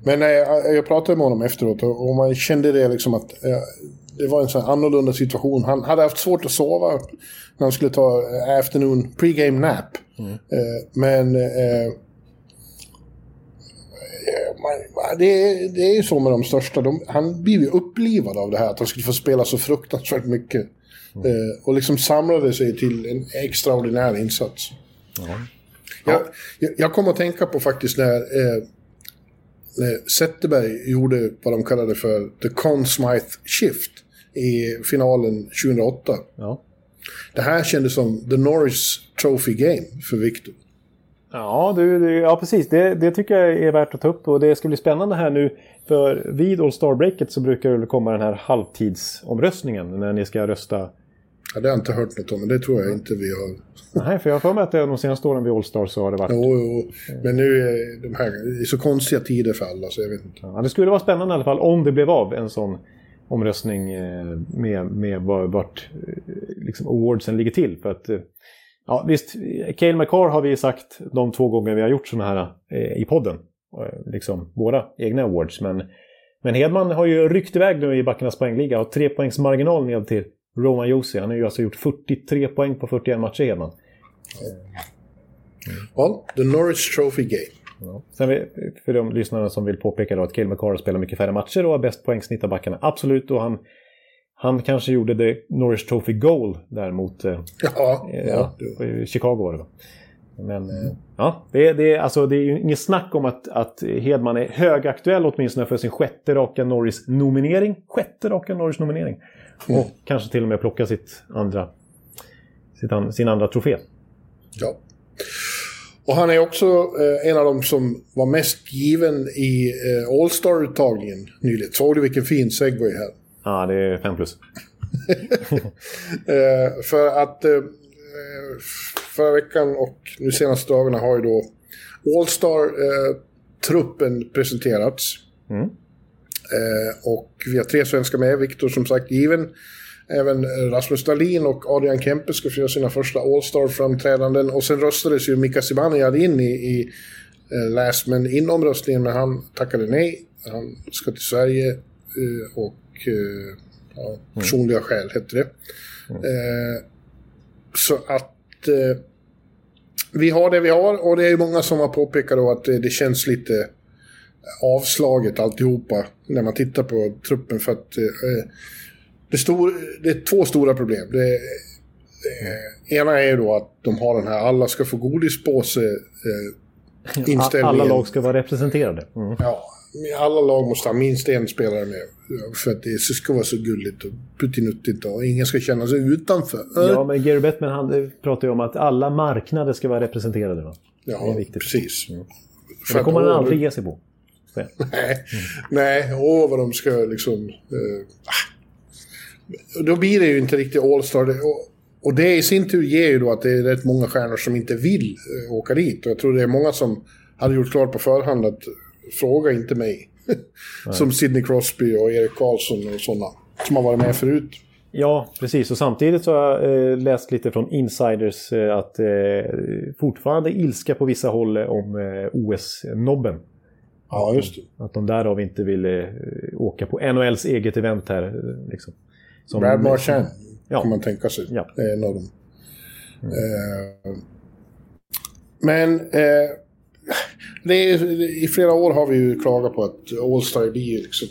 Men eh, jag pratade med honom efteråt och, man kände det liksom att eh, det var en sån annorlunda situation. Han hade haft svårt att sova när han skulle ta eh, afternoon pregame nap. Mm. Eh, men eh, man, det, är, det är ju så med de största. De, han blir ju upplivad av det här att han skulle få spela så fruktansvärt mycket. Mm. Eh, och liksom samlade sig till en extraordinär insats. Mm. Jag, jag, jag kommer att tänka på faktiskt när, eh, när Zetterberg gjorde vad de kallade för The Conn Smythe Shift i finalen 2008. Ja. Det här kändes som The Norris Trophy Game för Victor. Ja, du, ja precis. Det, det, tycker jag är värt att ta upp. Och det ska bli spännande här nu. För vid All Star-breaket så brukar det komma den här halvtidsomröstningen när ni ska rösta. Ja, det har jag inte hört något om, men det tror jag inte vi har. Nej, för jag har för mig att de senaste åren vid All Star så har det varit... Jo, jo. Men nu är de här det är så konstiga tider för alla så jag vet inte. Ja, det skulle vara spännande i alla fall om det blev av en sån omröstning eh, med, med vart eh, liksom awardsen ligger till. För att eh, Ja, visst, Cale McCarr har vi sagt de två gånger vi har gjort sådana här i podden. Liksom våra egna awards. Men, men Hedman har ju ryckt iväg nu i backarnas poängliga och tre poängs marginal ned till Roman Josi. Han har ju alltså gjort 43 poäng på 41 matcher, Hedman. Well, the Norwich Trophy Game. Ja. Sen för de lyssnarna som vill påpeka då att Cale McCarr spelar mycket färre matcher och har bäst poängsnitt av backarna. Absolut, och han han kanske gjorde det Norris Trophy Goal däremot. Eh, ja, eh, ja, ja. Chicago var det va? Men mm. ja, det, det, alltså, det är ju inget snack om att, att Hedman är högaktuell åtminstone för sin sjätte raka Norris-nominering. Sjätte raka Norris-nominering. Mm. Och kanske till och med plocka sitt andra, sitt an, sin andra trofé. Ja. Och han är också eh, en av de som var mest given i eh, All-Star-uttagningen nyligen. Såg du vilken fin segway här? Ja, det är 5 plus. Eh, för att eh, förra veckan och nu senaste dagarna har ju då All-Star-truppen eh, presenterats. Mm. och vi har tre svenskar med. Viktor som sagt given. Även Rasmus Dahlin och Adrian Kempe ska få göra sina första All-Star-framträdanden. Och sen röstades ju Mika Zibanejad in i, i last men inomröstningen, men han tackade nej. Han ska till Sverige och Eh, ja, mm. personliga skäl hette det. Mm. Eh, så att eh, vi har det vi har och det är många som har påpekat då att det, det känns lite avslaget alltihopa när man tittar på truppen för att eh, det, stor, det är två stora problem. Det, eh, ena är då att de har den här alla ska få godispåse eh, inställningen. Alla lag ska vara representerade. Mm. Ja, alla lag måste ha minst en spelare med. För att det ska vara så gulligt och puttinuttigt och ingen ska känna sig utanför. Ja, men Gary Bettman han pratar ju om att alla marknader ska vara representerade. Va? Ja, precis. Mm. För det kommer han aldrig ge sig på. Nej, mm. nej, åh vad de ska liksom... Uh, då blir det ju inte riktigt All-Star. Och, det i sin tur ger ju då att det är rätt många stjärnor som inte vill uh, åka dit. Och jag tror det är många som hade gjort klart på förhand att fråga inte mig. som Sidney Crosby och Erik Karlsson och sådana. Som har varit med förut. Ja, precis. Och samtidigt så har jag eh, läst lite från insiders eh, att eh, fortfarande ilska på vissa håll om eh, OS-nobben. Ja, just det. Att de därav inte ville eh, åka på NHLs eget event här. Eh, liksom. Som, Brad Marchand ja. kan man tänka sig. Ja. Det är en av dem. Mm. men det är, I flera år har vi ju klagat på att All-Star blir liksom...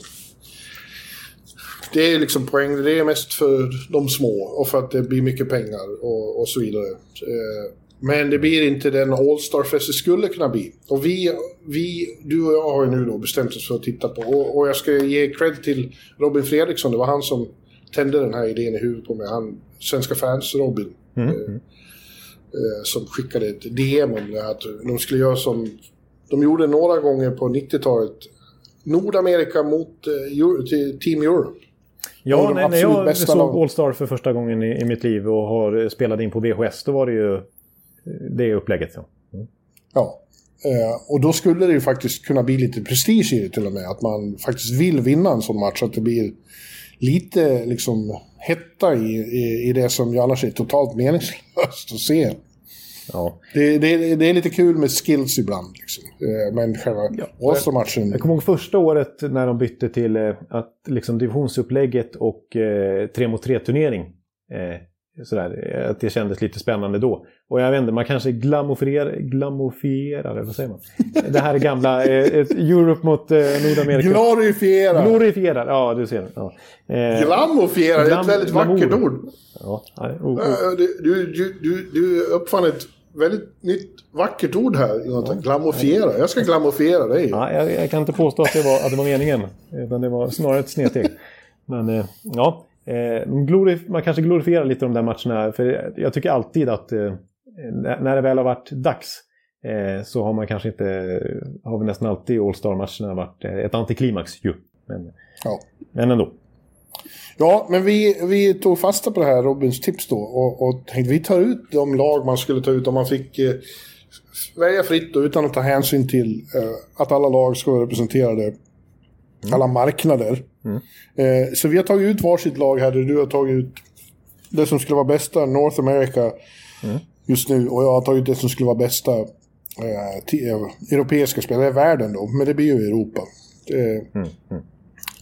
Det är liksom poäng, det är mest för de små och för att det blir mycket pengar och, och så vidare. Eh, men det blir inte den All-Star-fest det skulle kunna bli. Och vi, vi, du och jag har ju nu då bestämt oss för att titta på. Och, och jag ska ge cred till Robin Fredriksson. Det var han som tände den här idén i huvudet på mig. Han, Svenska fans Robin. Mm. Eh, Eh, som skickade ett DM om det, att de skulle göra som de gjorde några gånger på 90-talet. Nordamerika mot uh, Team Europe. Ja, när, när jag såg All-Star för första gången i, i, mitt liv och har spelat in på VHS, då var det ju det upplägget. Ja, mm. ja. Eh, och då skulle det ju faktiskt kunna bli lite prestige i det till och med. Att man faktiskt vill vinna en sån match. Att det blir lite liksom hetta i, i, i det som ju annars är totalt meningslöst att se. Ja. Det, det, det är lite kul med skills ibland. Liksom. Eh, Men själva Ja. All-Star-matchen... Jag kommer ihåg första året när de bytte till eh, att liksom divisionsupplägget och eh, 3 mot 3 turnering. Eh, sådär, att det kändes lite spännande då. Och jag vet inte, man kanske glamofierar, glamofierar vad säger man? Det här är gamla eh, Europe mot eh, Nordamerika. Glorifiera! Glorifierar, ja du ser. Ja. Eh, Glamofiera, det är Glam- ett väldigt vackert ord. ja, nej, oh, oh. Du, du, du, du, du uppfann ett väldigt nytt vackert ord här, Jonathan. Glamofiera. Jag ska glamofiera dig. Ja, jag, jag kan inte påstå att det var, att det var meningen. Utan det var snarare ett snedsteg. Men eh, ja, eh, man kanske glorifierar lite de där matcherna. För jag tycker alltid att eh, när det väl har varit dags så har man kanske inte, har vi nästan alltid All Star-matcherna varit ett antiklimax ju. Men, Ja. men ändå. Ja, men vi, vi tog fasta på det här Robins tips då och, och tänkte vi tar ut de lag man skulle ta ut om man fick eh, välja fritt då, utan att ta hänsyn till eh, att alla lag ska vara representerade. Alla marknader. Eh, så vi har tagit ut varsitt lag här du har tagit ut det som skulle vara bästa North America just nu och jag har tagit det som skulle vara bästa eh, eh, europeiska spelare i världen då, men det blir ju Europa. Eh,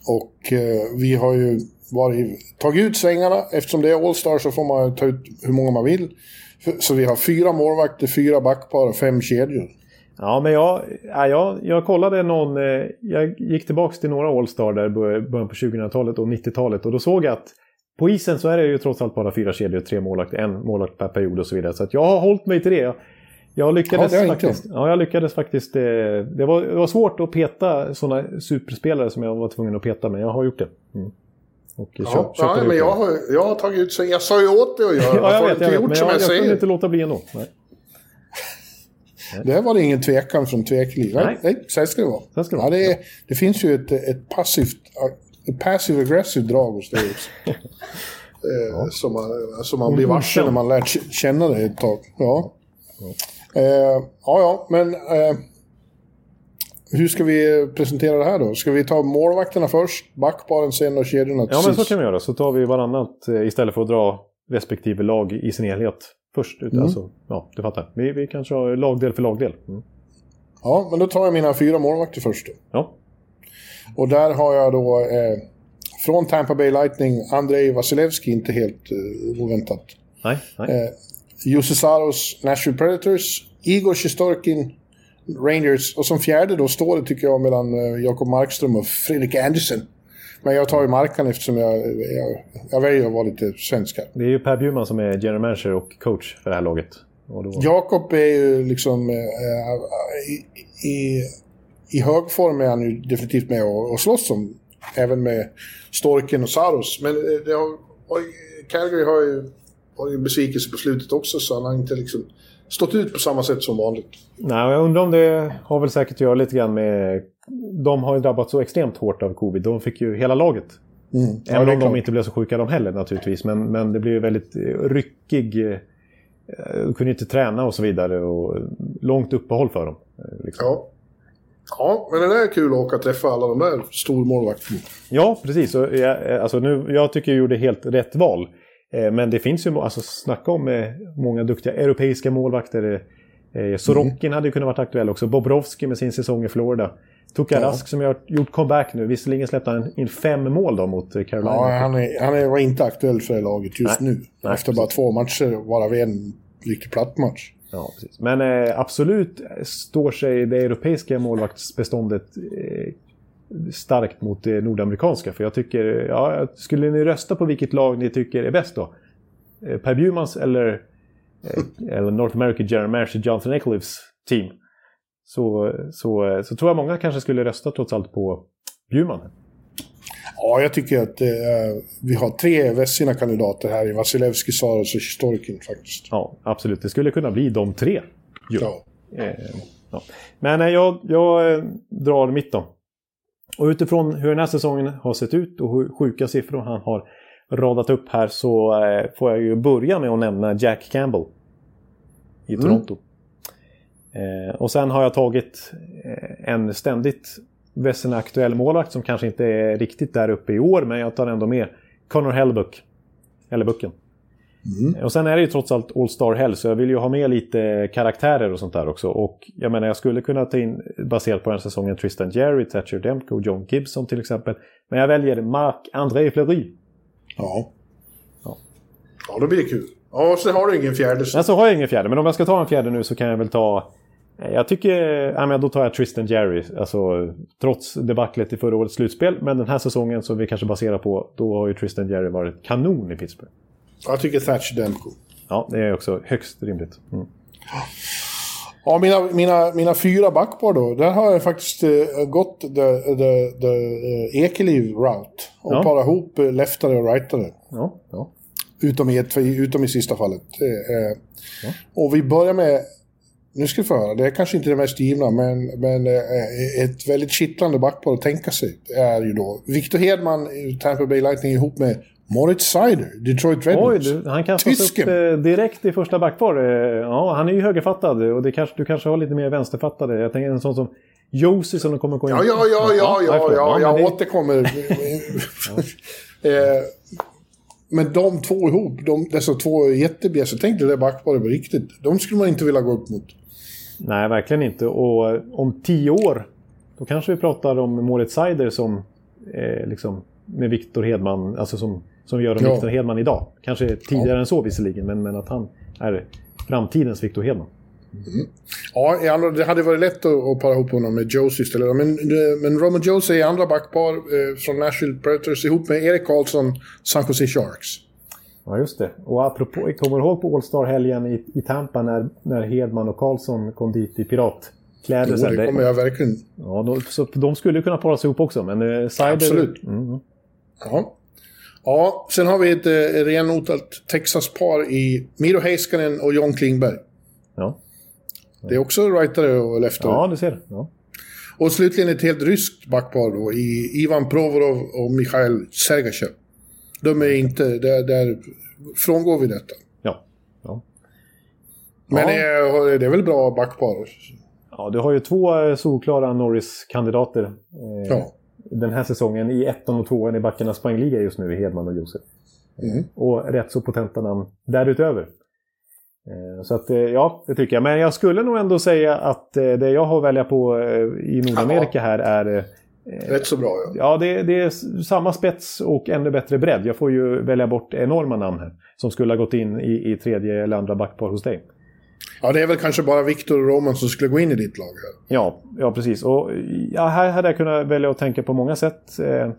och eh, vi har ju varit, tagit ut svängarna. Eftersom det är All-Star så får man ta ut hur många man vill. Så vi har fyra målvakter, fyra backpar och fem kedjor. Ja, men jag, ja, jag, jag kollade någon... Eh, jag gick tillbaka till några All-Star där i bör- början på 2000-talet och 90-talet och då såg jag att på isen så är det ju trots allt bara fyra kedjor, tre målvakter, en målvakt per period och så vidare. Så jag har hållit mig till det. Jag, lyckades Ja, faktiskt. Ja, jag lyckades faktiskt. Eh, det, var, det var svårt att peta sådana superspelare som jag var tvungen att peta, men jag har gjort det. Mm. Och Ja, ja, men jag har, jag har tagit ut svängar. Jag sa ju åt dig att göra Ja, jag vet, jag vet. Men jag, jag, jag kunde inte låta bli ändå. Nej. Det var det ingen tvekan från tvekliv. Nej, Nej. så här ska det vara. Så ska det ja, vara. det, är, det finns ju ett, ett passivt ett passive aggressive drag hos dig också. eh, som man, som man blir varse när man lärt k- känna det ett tag. Ja, eh, ja, ja men eh, hur ska vi presentera det här då? Ska vi ta målvakterna först, backparen sen och kedjorna Ja, men så kan vi göra. Så tar vi varannat eh, istället för att dra respektive lag i sin helhet först. Ut- Alltså, ja, du fattar. Vi, vi kanske har lagdel för lagdel. Mm. Ja, men då tar jag mina fyra målvakter först då. Ja. Och där har jag då eh, från Tampa Bay Lightning, Andrei Vasilevski, inte helt eh, oväntat. Nej, nej. Eh, Jussi Saros, Nashville Predators, Igor Sjestörkin, Rangers. Och som fjärde då står det tycker jag mellan eh, Jakob Markström och Fredrik Andersen. Men jag tar ju Markan eftersom jag, jag, jag väljer att vara lite svensk här. Det är ju Per Bjurman som är general manager och coach för det här laget. Då... Jakob är ju liksom... Eh, i, i, I hög form är han ju definitivt med och, och slåss om. Även med Storken och Saros. Men det har, Calgary har ju varit en besvikelse på slutet också så han har inte liksom stått ut på samma sätt som vanligt. Nej, jag undrar om det har väl säkert att göra lite grann med... De har ju drabbats så extremt hårt av covid. De fick ju hela laget. Mm. Även är om de inte blev så sjuka de heller naturligtvis. Men, men det blev ju väldigt eh, ryckig... eh, De kunde inte träna och så vidare. Och långt uppehåll för dem. eh, Liksom. Ja. ja, men det där är kul att åka och träffa alla de där stormålvakterna. Ja, precis. Jag, eh, alltså nu, jag tycker jag gjorde helt rätt val. Eh, Men det finns ju, alltså snacka om eh, många duktiga europeiska målvakter. Eh, Sorokin hade ju kunnat varit aktuell också. Bobrovski med sin säsong i Florida. Tuka Ja. Rask som har gjort comeback nu. Visserligen släppte han in fem mål då mot Carolina. Ja, han, är, han är, var inte aktuell för det laget just Nej. nu. Nej, Efter bara två matcher, varav en riktigt platt match. Ja, precis. Men eh, absolut står sig det europeiska målvaktsbeståndet eh, starkt mot det nordamerikanska. För jag tycker, ja, skulle ni rösta på vilket lag ni tycker är bäst då? Eh, per Bjurmans eller, eh, eller North America General Manager Jonathan Eclifs team? Så, så, så tror jag många kanske skulle rösta trots allt på Bjurman. Ja, jag tycker att eh, vi har tre Vessina kandidater här i Vasilevski, Saros och Storkin faktiskt. Ja, absolut. Det skulle kunna bli de tre. Ja. Eh, ja. Men eh, jag, jag eh, drar mitt då. Och utifrån hur den här säsongen har sett ut och hur sjuka siffror han har radat upp här så eh, får jag ju börja med att nämna Jack Campbell i Mm. Toronto. Eh, och sen har jag tagit eh, en ständigt vässen aktuell målvakt som kanske inte är riktigt där uppe i år, men jag tar ändå med Connor Hellbuck. Eller Bucken. Mm. Och sen är det ju trots allt All Star Hell, så jag vill ju ha med lite karaktärer och sånt där också. Och jag menar, jag skulle kunna ta in, baserat på den säsongen, Tristan Jerry, Thatcher Demko, John Gibson till exempel. Men jag väljer Marc-André Fleury. Ja. ja. Ja, då blir det kul. Ja, sen har du ingen fjärde. Så. så har jag ingen fjärde, men om jag ska ta en fjärde nu så kan jag väl ta... Jag tycker... Ja, men då tar jag Tristan Jerry. Alltså, trots debaclet i förra årets slutspel. Men den här säsongen som vi kanske baserar på, då har ju Tristan Jerry varit kanon i Pittsburgh. Jag tycker Thatcher Demko. Ja, det är också högst rimligt. Mm. Ja, mina, mina, mina fyra backpar då. Där har jag faktiskt uh, gått the, the, the uh, Ekeliv-route. Och ja. parat ihop uh, leftare och rightare. Ja, ja. Utom, i ett, utom i sista fallet. Uh, ja. Och vi börjar med... Nu ska vi få höra. Det är kanske inte det mest givna, men, men ett väldigt kittlande backpar att tänka sig är ju då Victor Hedman, Tampa Bay Lightning ihop med Moritz Seider, Detroit Red. Oj, han kastas upp eh, direkt i första backpar. Eh, ja, han är ju högerfattad och det kanske, du kanske har lite mer vänsterfattade. Jag tänker en sån som Josie som kommer gå in. Ja, ja, ja, ja, ja, ja, jag det... återkommer. eh, men de två ihop, de, dessa två jättebjässor, tänk dig det backparet på riktigt. De skulle man inte vilja gå upp mot. Nej, verkligen inte. Och eh, om tio år, då kanske vi pratar om Moritz Seider som eh, liksom med Viktor Hedman, alltså som som gör om ja. Victor Hedman idag. Kanske tidigare ja. än så visserligen, men, men att han är framtidens Victor Hedman. Mm. Ja, det hade varit lätt att, para ihop honom med Josie istället. Men, men Roman Josie är andra backpar eh, från Nashville Predators ihop med Erik Karlsson, San Jose Sharks. Ja, just det. Och apropå, kommer du ihåg på All-Star-helgen i, i Tampa när, när Hedman och Karlsson kom dit i piratkläder? Jo, det kommer jag verkligen. Ja, då, så de skulle kunna paras ihop också, men eh, Sider... Absolut. Mm. Ja. Ja, sen har vi ett eh, renodlat Texas-par i Miro Heiskanen och John Klingberg. Ja. Det är också rightare och leftare. Ja, det ser du. Ja. Och slutligen ett helt ryskt backpar då i Ivan Provorov och Mikhail Sergachev. De är inte... Där, där frångår vi detta. Ja. ja. Men ja. Det, är, det är väl bra backpar? Ja, du har ju två eh, solklara Norris-kandidater. Eh, ja den här säsongen i ettan och tvåan i backarnas poängliga just nu i Hedman och Josef. Mm. Och rätt så potenta namn därutöver. Eh, så att, eh, ja, det tycker jag. Men jag skulle nog ändå säga att eh, det jag har att välja på i Nordamerika här är... Rätt så bra ja. Ja, det, det, är samma spets och ännu bättre bredd. Jag får ju välja bort enorma namn här. Som skulle ha gått in i, i tredje eller andra backpar hos dig. Ja, det är väl kanske bara Viktor och Roman som skulle gå in i ditt lag här. Ja, ja precis. Och ja, här hade jag kunnat välja att tänka på många sätt. Eh,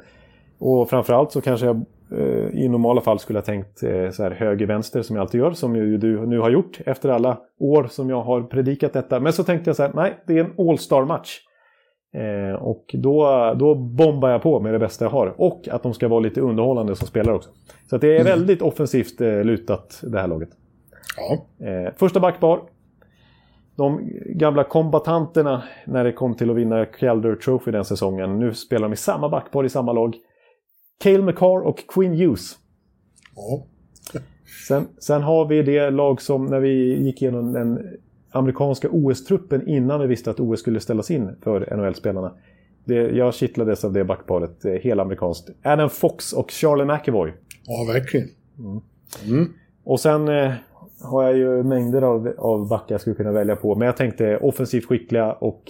och framförallt så kanske jag eh, i normala fall skulle ha tänkt eh, så här höger-vänster som jag alltid gör. Som ju du nu har gjort efter alla år som jag har predikat detta. Men så tänkte jag så här, nej, det är en All-Star-match. Eh, och då, då bombar jag på med det bästa jag har. Och att de ska vara lite underhållande som spelare också. Så det är mm. väldigt offensivt eh, lutat det här laget. Ja. Eh, första backpar. De gamla kombatanterna när det kom till att vinna Calder Trophy den säsongen. Nu spelar de i samma backpar i samma lag. Cale McCarr och Quinn Hughes. Ja. Sen, sen, har vi det lag som när vi gick igenom den amerikanska OS-truppen innan vi visste att OS skulle ställas in för NHL-spelarna. Jag kittlades av det backparet, eh, helamerikanskt. Adam Fox och Charlie McEvoy. Ja, verkligen. Mm. Mm. Och sen eh, har jag ju mängder av, av backar jag skulle kunna välja på. Men jag tänkte offensivt skickliga och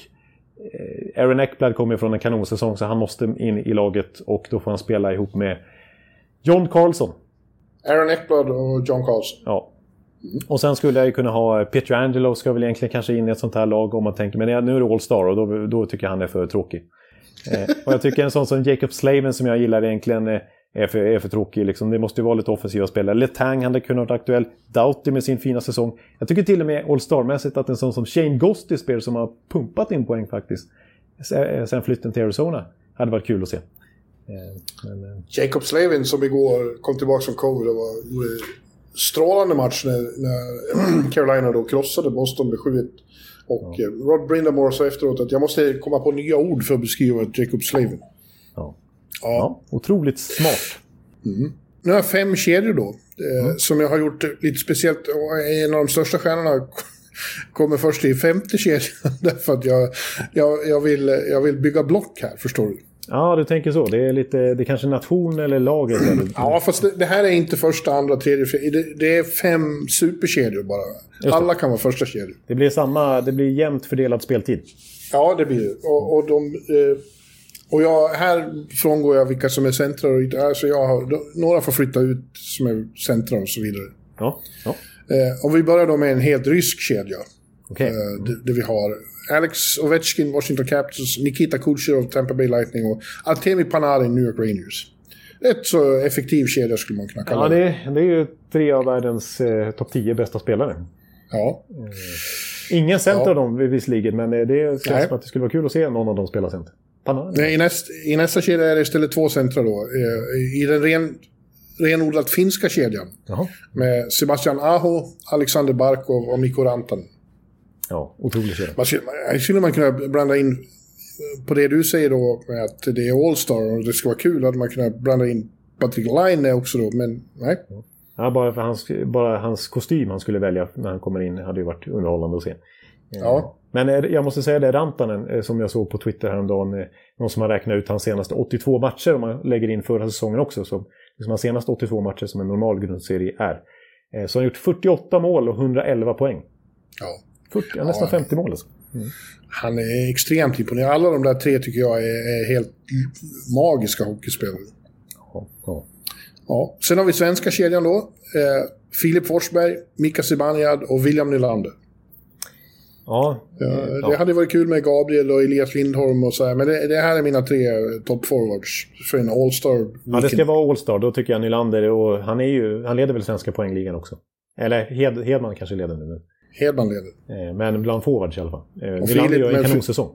eh, Aaron Eckblad kommer från en kanonsäsong så han måste in i laget och då får han spela ihop med John Carlson. Aaron Eckblad och John Carlson. Ja. Och sen skulle jag ju kunna ha Peter Angelo ska väl egentligen kanske in i ett sånt här lag om man tänker men nu är det All-Star och då, då tycker jag han är för tråkig. eh, och jag tycker en sån som Jacob Slaven som jag gillar egentligen eh, är för, är för tråkig. Liksom. Det måste ju vara lite offensiva spelare. Letang hade kunnat vara aktuell. Doughty med sin fina säsong. Jag tycker till och med All Star-mässigt att en sån som Shane Gostis spelar som har pumpat in poäng faktiskt. Eh, sen flytten till Arizona. Hade varit kul att se. Eh, men, eh. Jacob Slavin som igår kom tillbaka från covid och var, gjorde strålande match när, när Carolina då krossade Boston med 7 Och ja. Rod Brindamore sa efteråt att jag måste komma på nya ord för att beskriva Jacob Slavin. Ja. Ja. otroligt smart. Mm. Nu har jag fem kedjor då. Eh, mm. Som jag har gjort lite speciellt. En av de största stjärnorna kommer först i femte kedjan. Därför att jag, jag, jag, vill, jag vill bygga block här, förstår du. Ja, du tänker så. Det är lite, det är kanske nation eller laget. Eller... Ja, fast det, det, här är inte första, andra, tredje, fjärde. Det, det är fem superkedjor bara. Alla kan vara första kedjor. Det blir samma, det blir jämnt fördelad speltid. Ja, det blir det. Och, och, de, eh, och jag, här frångår jag vilka som är centrar och inte. Alltså jag har, några får flytta ut som är centrar och så vidare. Ja, ja. Eh, och vi börjar då med en helt rysk kedja. okej. Eh, det, det vi har Alex Ovechkin, Washington Capitals, Nikita Kucherov, Tampa Bay Lightning och Artemi Panarin, New York Rangers. Rätt så effektiv kedja skulle man kunna kalla Ja, det. det, det är ju tre av världens eh, topp 10 bästa spelare. Ja. Ingen center Ja. av dem visserligen, men eh, det känns Nej. som att det skulle vara kul att se någon av dem spela center. Nej, I, näst, I nästa kedja är det istället två centra då. Eh, I den ren, renodlat finska kedjan. Jaha. Med Sebastian Aho, Alexander Barkov och Mikko Rantanen. Ja, otrolig kedja. Man skulle, man- skulle man kunna blanda in på det du säger då med att det är All-Star och det ska vara kul. hade man kunnat blanda in Patrick Laine också då, men nej. Ja, bara, för hans, bara hans kostym han skulle välja när han kommer in hade ju varit underhållande att se. Ja. Men eh, jag måste säga det, Rantanen, eh, som jag såg på Twitter häromdagen, eh, någon som har räknat ut hans senaste 82 matcher, om man lägger in förra säsongen också, som liksom hans senaste 82 matcher som en normal grundserie är. Så han har gjort 48 mål och 111 poäng. Ja. 40, ja, nästan 50 mål alltså. Han är extremt imponerande. Alla de där tre tycker jag är, är helt magiska hockeyspelare. Ja, ja. Ja. Sen har vi svenska kedjan då. Eh, Filip Forsberg, Mika Zibanejad och William Nylander. Ja, Det hade varit kul med Gabriel och Elias Lindholm och så här, men det, det här är mina tre toppforwards för en All-Star. ja, det ska vara All-Star. Då tycker jag Nylander, och han, är ju, han leder väl svenska poängligan också. Eller Hed, Hedman kanske leder nu. Hedman leder. eh, Men bland forwards i alla fall. Eh, Nylander Filip- gör en kanonsäsong.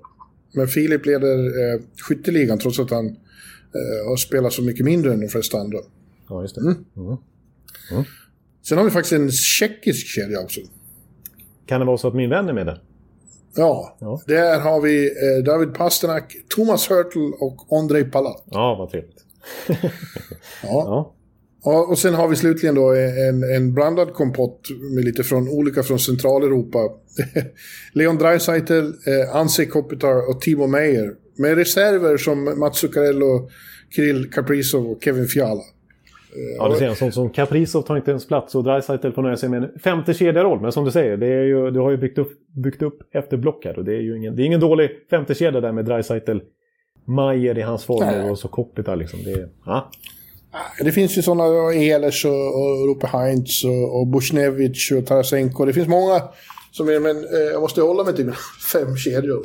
Men Filip leder eh, skytteligan trots att han eh, har spelat så mycket mindre än de flesta andra. Ja, just det. Mm. Mm. Sen har vi faktiskt en tjeckisk kedja också. Kan det vara så att min vän är med där? Ja, Ja. där har vi eh, David Pasternak, Thomas Hurtle och Andrei Palat. Ja, vad trevligt. Ja. Ja, Ja, och sen har vi slutligen då en, en blandad kompott med lite från olika från Centraleuropa. Leon Draisaitl, eh, Anse Kopitar och Timo Meyer. Med reserver som Mats Zuccarello, Kirill Kaprizov och Kevin Fiala. Ja du ser en sån som Kaprizov tar inte ens plats och Dreisaitl får nöja sig med en femte kedjeroll. Men som du säger, det är ju, du har ju byggt upp, byggt upp efter block här och det är ju ingen, det är ingen dålig femte kedja där med Dreisaitl, Mayer i hans form och så Kopitar liksom. Det ja. Det finns ju sådana, Ehlers och, och Rupe Heinz och, och Bushnevich och Tarasenko. Det finns många som är, men eh, jag måste hålla mig till fem kedjor.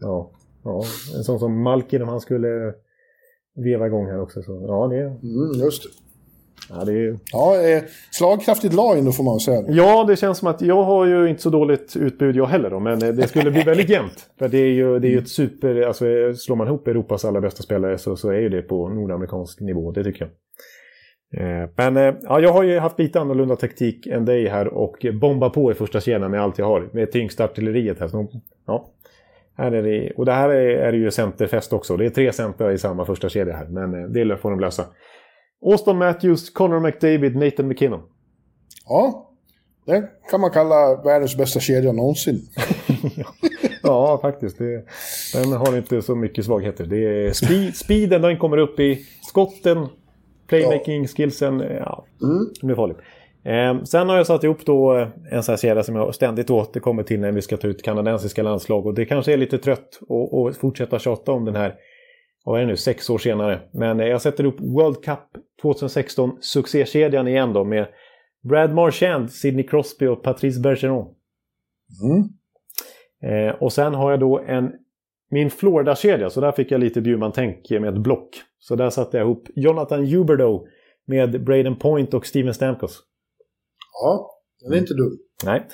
Ja, ja. En sån som Malkin om han skulle veva igång här också. Så, ja, det, Mm, just det. ja, det är Ja, eh, slagkraftigt lag ändå får man säga. Ja, det känns som att jag har ju inte så dåligt utbud jag heller då, men eh, det skulle bli väldigt jämnt. För det är ju, det är ju ett super, alltså eh, slår man ihop Europas alla bästa spelare så, så är ju det på nordamerikansk nivå, det tycker jag. Eh, Men eh, ja, jag har ju haft lite annorlunda taktik än dig här och bomba på i första kedjan med allt jag har. Med tyngsta artilleriet här. Så, ja. Här är det, och det här är, är det ju centerfest också. Det är tre center i samma första kedja här, men eh, det får de lösa. Austin Matthews, Connor McDavid, Nathan McKinnon. Ja, det kan man kalla världens bästa kedja någonsin. Ja, faktiskt. Det, den har inte så mycket svagheter. Det är speed, speeden, den kommer upp i skotten, playmaking, skillsen. Ja, det blir farligt. Eh, sen har jag satt ihop då eh, en sån här kedja som jag ständigt återkommer till när vi ska ta ut kanadensiska landslag. Och det kanske är lite trött att- fortsätta tjata om den här, vad är det nu, sex år senare. Men eh, jag sätter upp World Cup 2016, succékedjan igen då med Brad Marchand, Sidney Crosby och Patrice Bergeron. Mm. Eh, och sen har jag då en min Florida-kedja, så där fick jag lite Bjurman-tänk med ett block. Så där satte jag ihop Jonathan Huberdeau med Braden Point och Steven Stamkos. Ja, den är inte dum. Nej.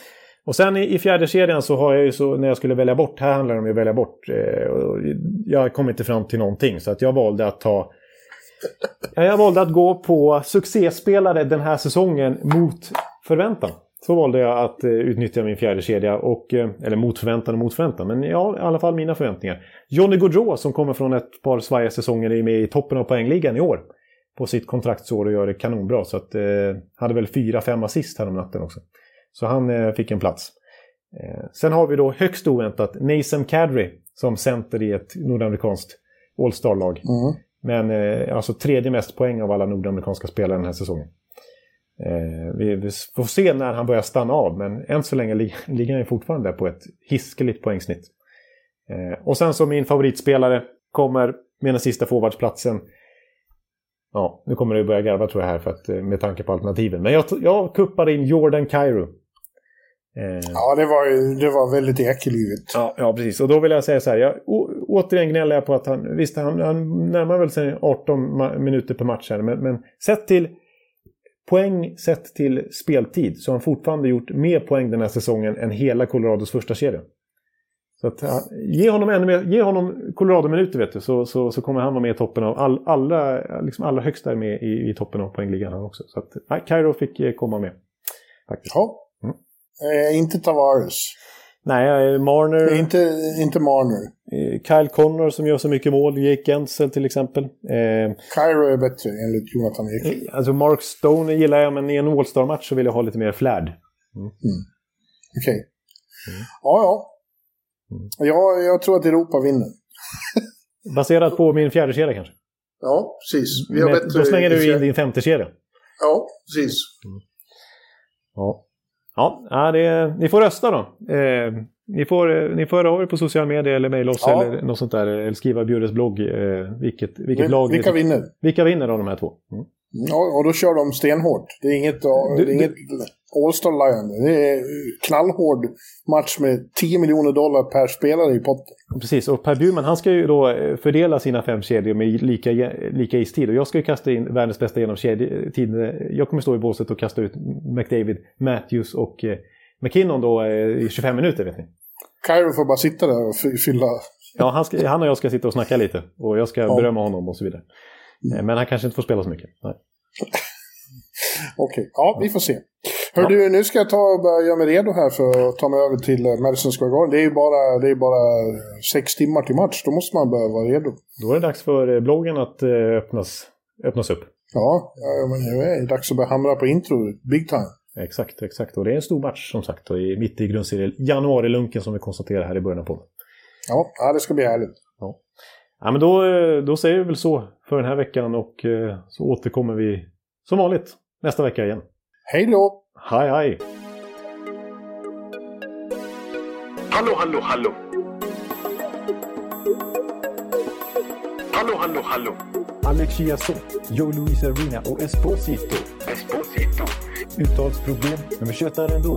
Och sen i, i fjärde kedjan så har jag ju så när jag skulle välja bort, här handlar det om att välja bort. Eh, jag kom inte fram till någonting så att jag valde att ta Ja, jag valde att gå på succéspelare den här säsongen mot förväntan. Så valde jag att eh, utnyttja min fjärde kedja. Och, eh, eller mot förväntan och mot förväntan. Men ja, i alla fall mina förväntningar. Johnny Gaudreau som kommer från ett par svajiga säsonger är med i toppen av poängligan i år. På sitt kontraktsår och gör det kanonbra. Så att, eh, hade väl 4-5 assist här om natten också. Så han eh, fick en plats. Eh, sen har vi då högst oväntat Nason Kadri som center i ett nordamerikanskt All-star-lag. Mm. Men eh, alltså tredje mest poäng av alla nordamerikanska spelare den här säsongen. Eh, vi, vi får se när han börjar stanna av, men än så länge lig- ligger han ju fortfarande där på ett hiskeligt poängsnitt. Eh, och sen som min favoritspelare kommer med den sista forwardsplatsen. Ja, nu kommer det börja garva tror jag här för att, eh, med tanke på alternativen. Men jag, jag kuppade in Jordan Cairo. Eh, Ja, det var, ju- det var väldigt ekelivet. Ja, ja, precis. Och då vill jag säga så här. Jag, å, återigen gnäller jag på att han... Visst, han, han närmar väl sig 18 ma- minuter per match här. Men, men sett till poäng, sett till speltid, så har han fortfarande gjort mer poäng den här säsongen än hela Colorados första kedja. Så att, ja, ge honom ännu mer, ge honom Colorado-minuter vet du, så, så, så kommer han vara med i toppen av all, alla, liksom alla högst där med i, i toppen av poängligan han också. Så att, nej, Cairo fick eh, komma med. Faktiskt. Ja. Mm. Eh, inte Tavares. Nej, eh, Marner... Inte, inte Marner. Eh, Kyle Connor som gör så mycket mål, Jake Gensel till exempel. Eh, Cairo är bättre enligt Jonathan Ekliv. alltså Mark Stone gillar jag, men i en All-Star-match så vill jag ha lite mer flärd. Okej. Mm. Ja, ja. Ja. Jag tror att Europa vinner. Baserat på min fjärde kedja kanske. Ja, precis. Vi har Men bättre... då slänger du in din femte kedja. Ja, precis. Ja, ja ja, det, ni får rösta då. Eh, ni, får, eh, ni får höra av er på sociala medier eller mejla oss Ja. eller något sånt där. Eller skriva Bjures blogg. Eh, vilket vilket Vi- lag ni- Vilka vinner? vilka vinner av de här två? Mm. Ja, och då kör de stenhårt. Det är inget, Du- det är inget All-Star Lion. Det är knallhård match med 10 miljoner dollar per spelare i potten. Precis, och Per Bjurman han ska ju då eh, fördela sina fem kedjor med lika, lika istid. Och jag ska ju kasta in världens bästa genom kedjetid. Jag kommer stå i båset och kasta ut McDavid, Matthews och eh, McKinnon då eh, i 25 minuter vet ni. Cairo får bara sitta där och fy- fylla... Ja, han, ska, han och jag ska sitta och snacka lite. Och jag ska Ja. berömma honom och så vidare. Men han kanske inte får spela så mycket. Okej, ja, vi får se. Hör Ja. du, nu ska jag ta och börja göra mig redo här för att ta mig över till eh, Madison Square Garden. Det är ju bara, det är bara sex timmar till match. Då måste man börja vara redo. Då är det dags för eh, bloggen att eh, öppnas, öppnas upp. Ja, det är dags att börja hamra på intro. Big time. Exakt, exakt. Och det är en stor match som sagt. Och i, mitt i grundserien. Januari-lunken som vi konstaterade här i början. Ja, ja, det ska bli härligt. Ja, men då, eh, då säger vi väl så för den här veckan och eh, så återkommer vi som vanligt nästa vecka igen. Hej då! Hej hej! Hallå, hallå, hallå. Hallå, hallå, hallå. Alex Chiazot, Joe Luis Arena och Esposito. Esposito. Uttalsproblem, men vi tjötar ändå.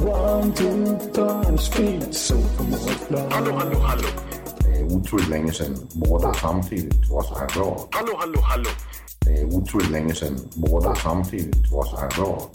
One, two, times speed, so Hallå, hallå, hallå. Det är otroligt länge sedan båda samtidigt var så här bra. Hallå, hallå, hallå. Det är otroligt länge sedan båda samtidigt var så här bra.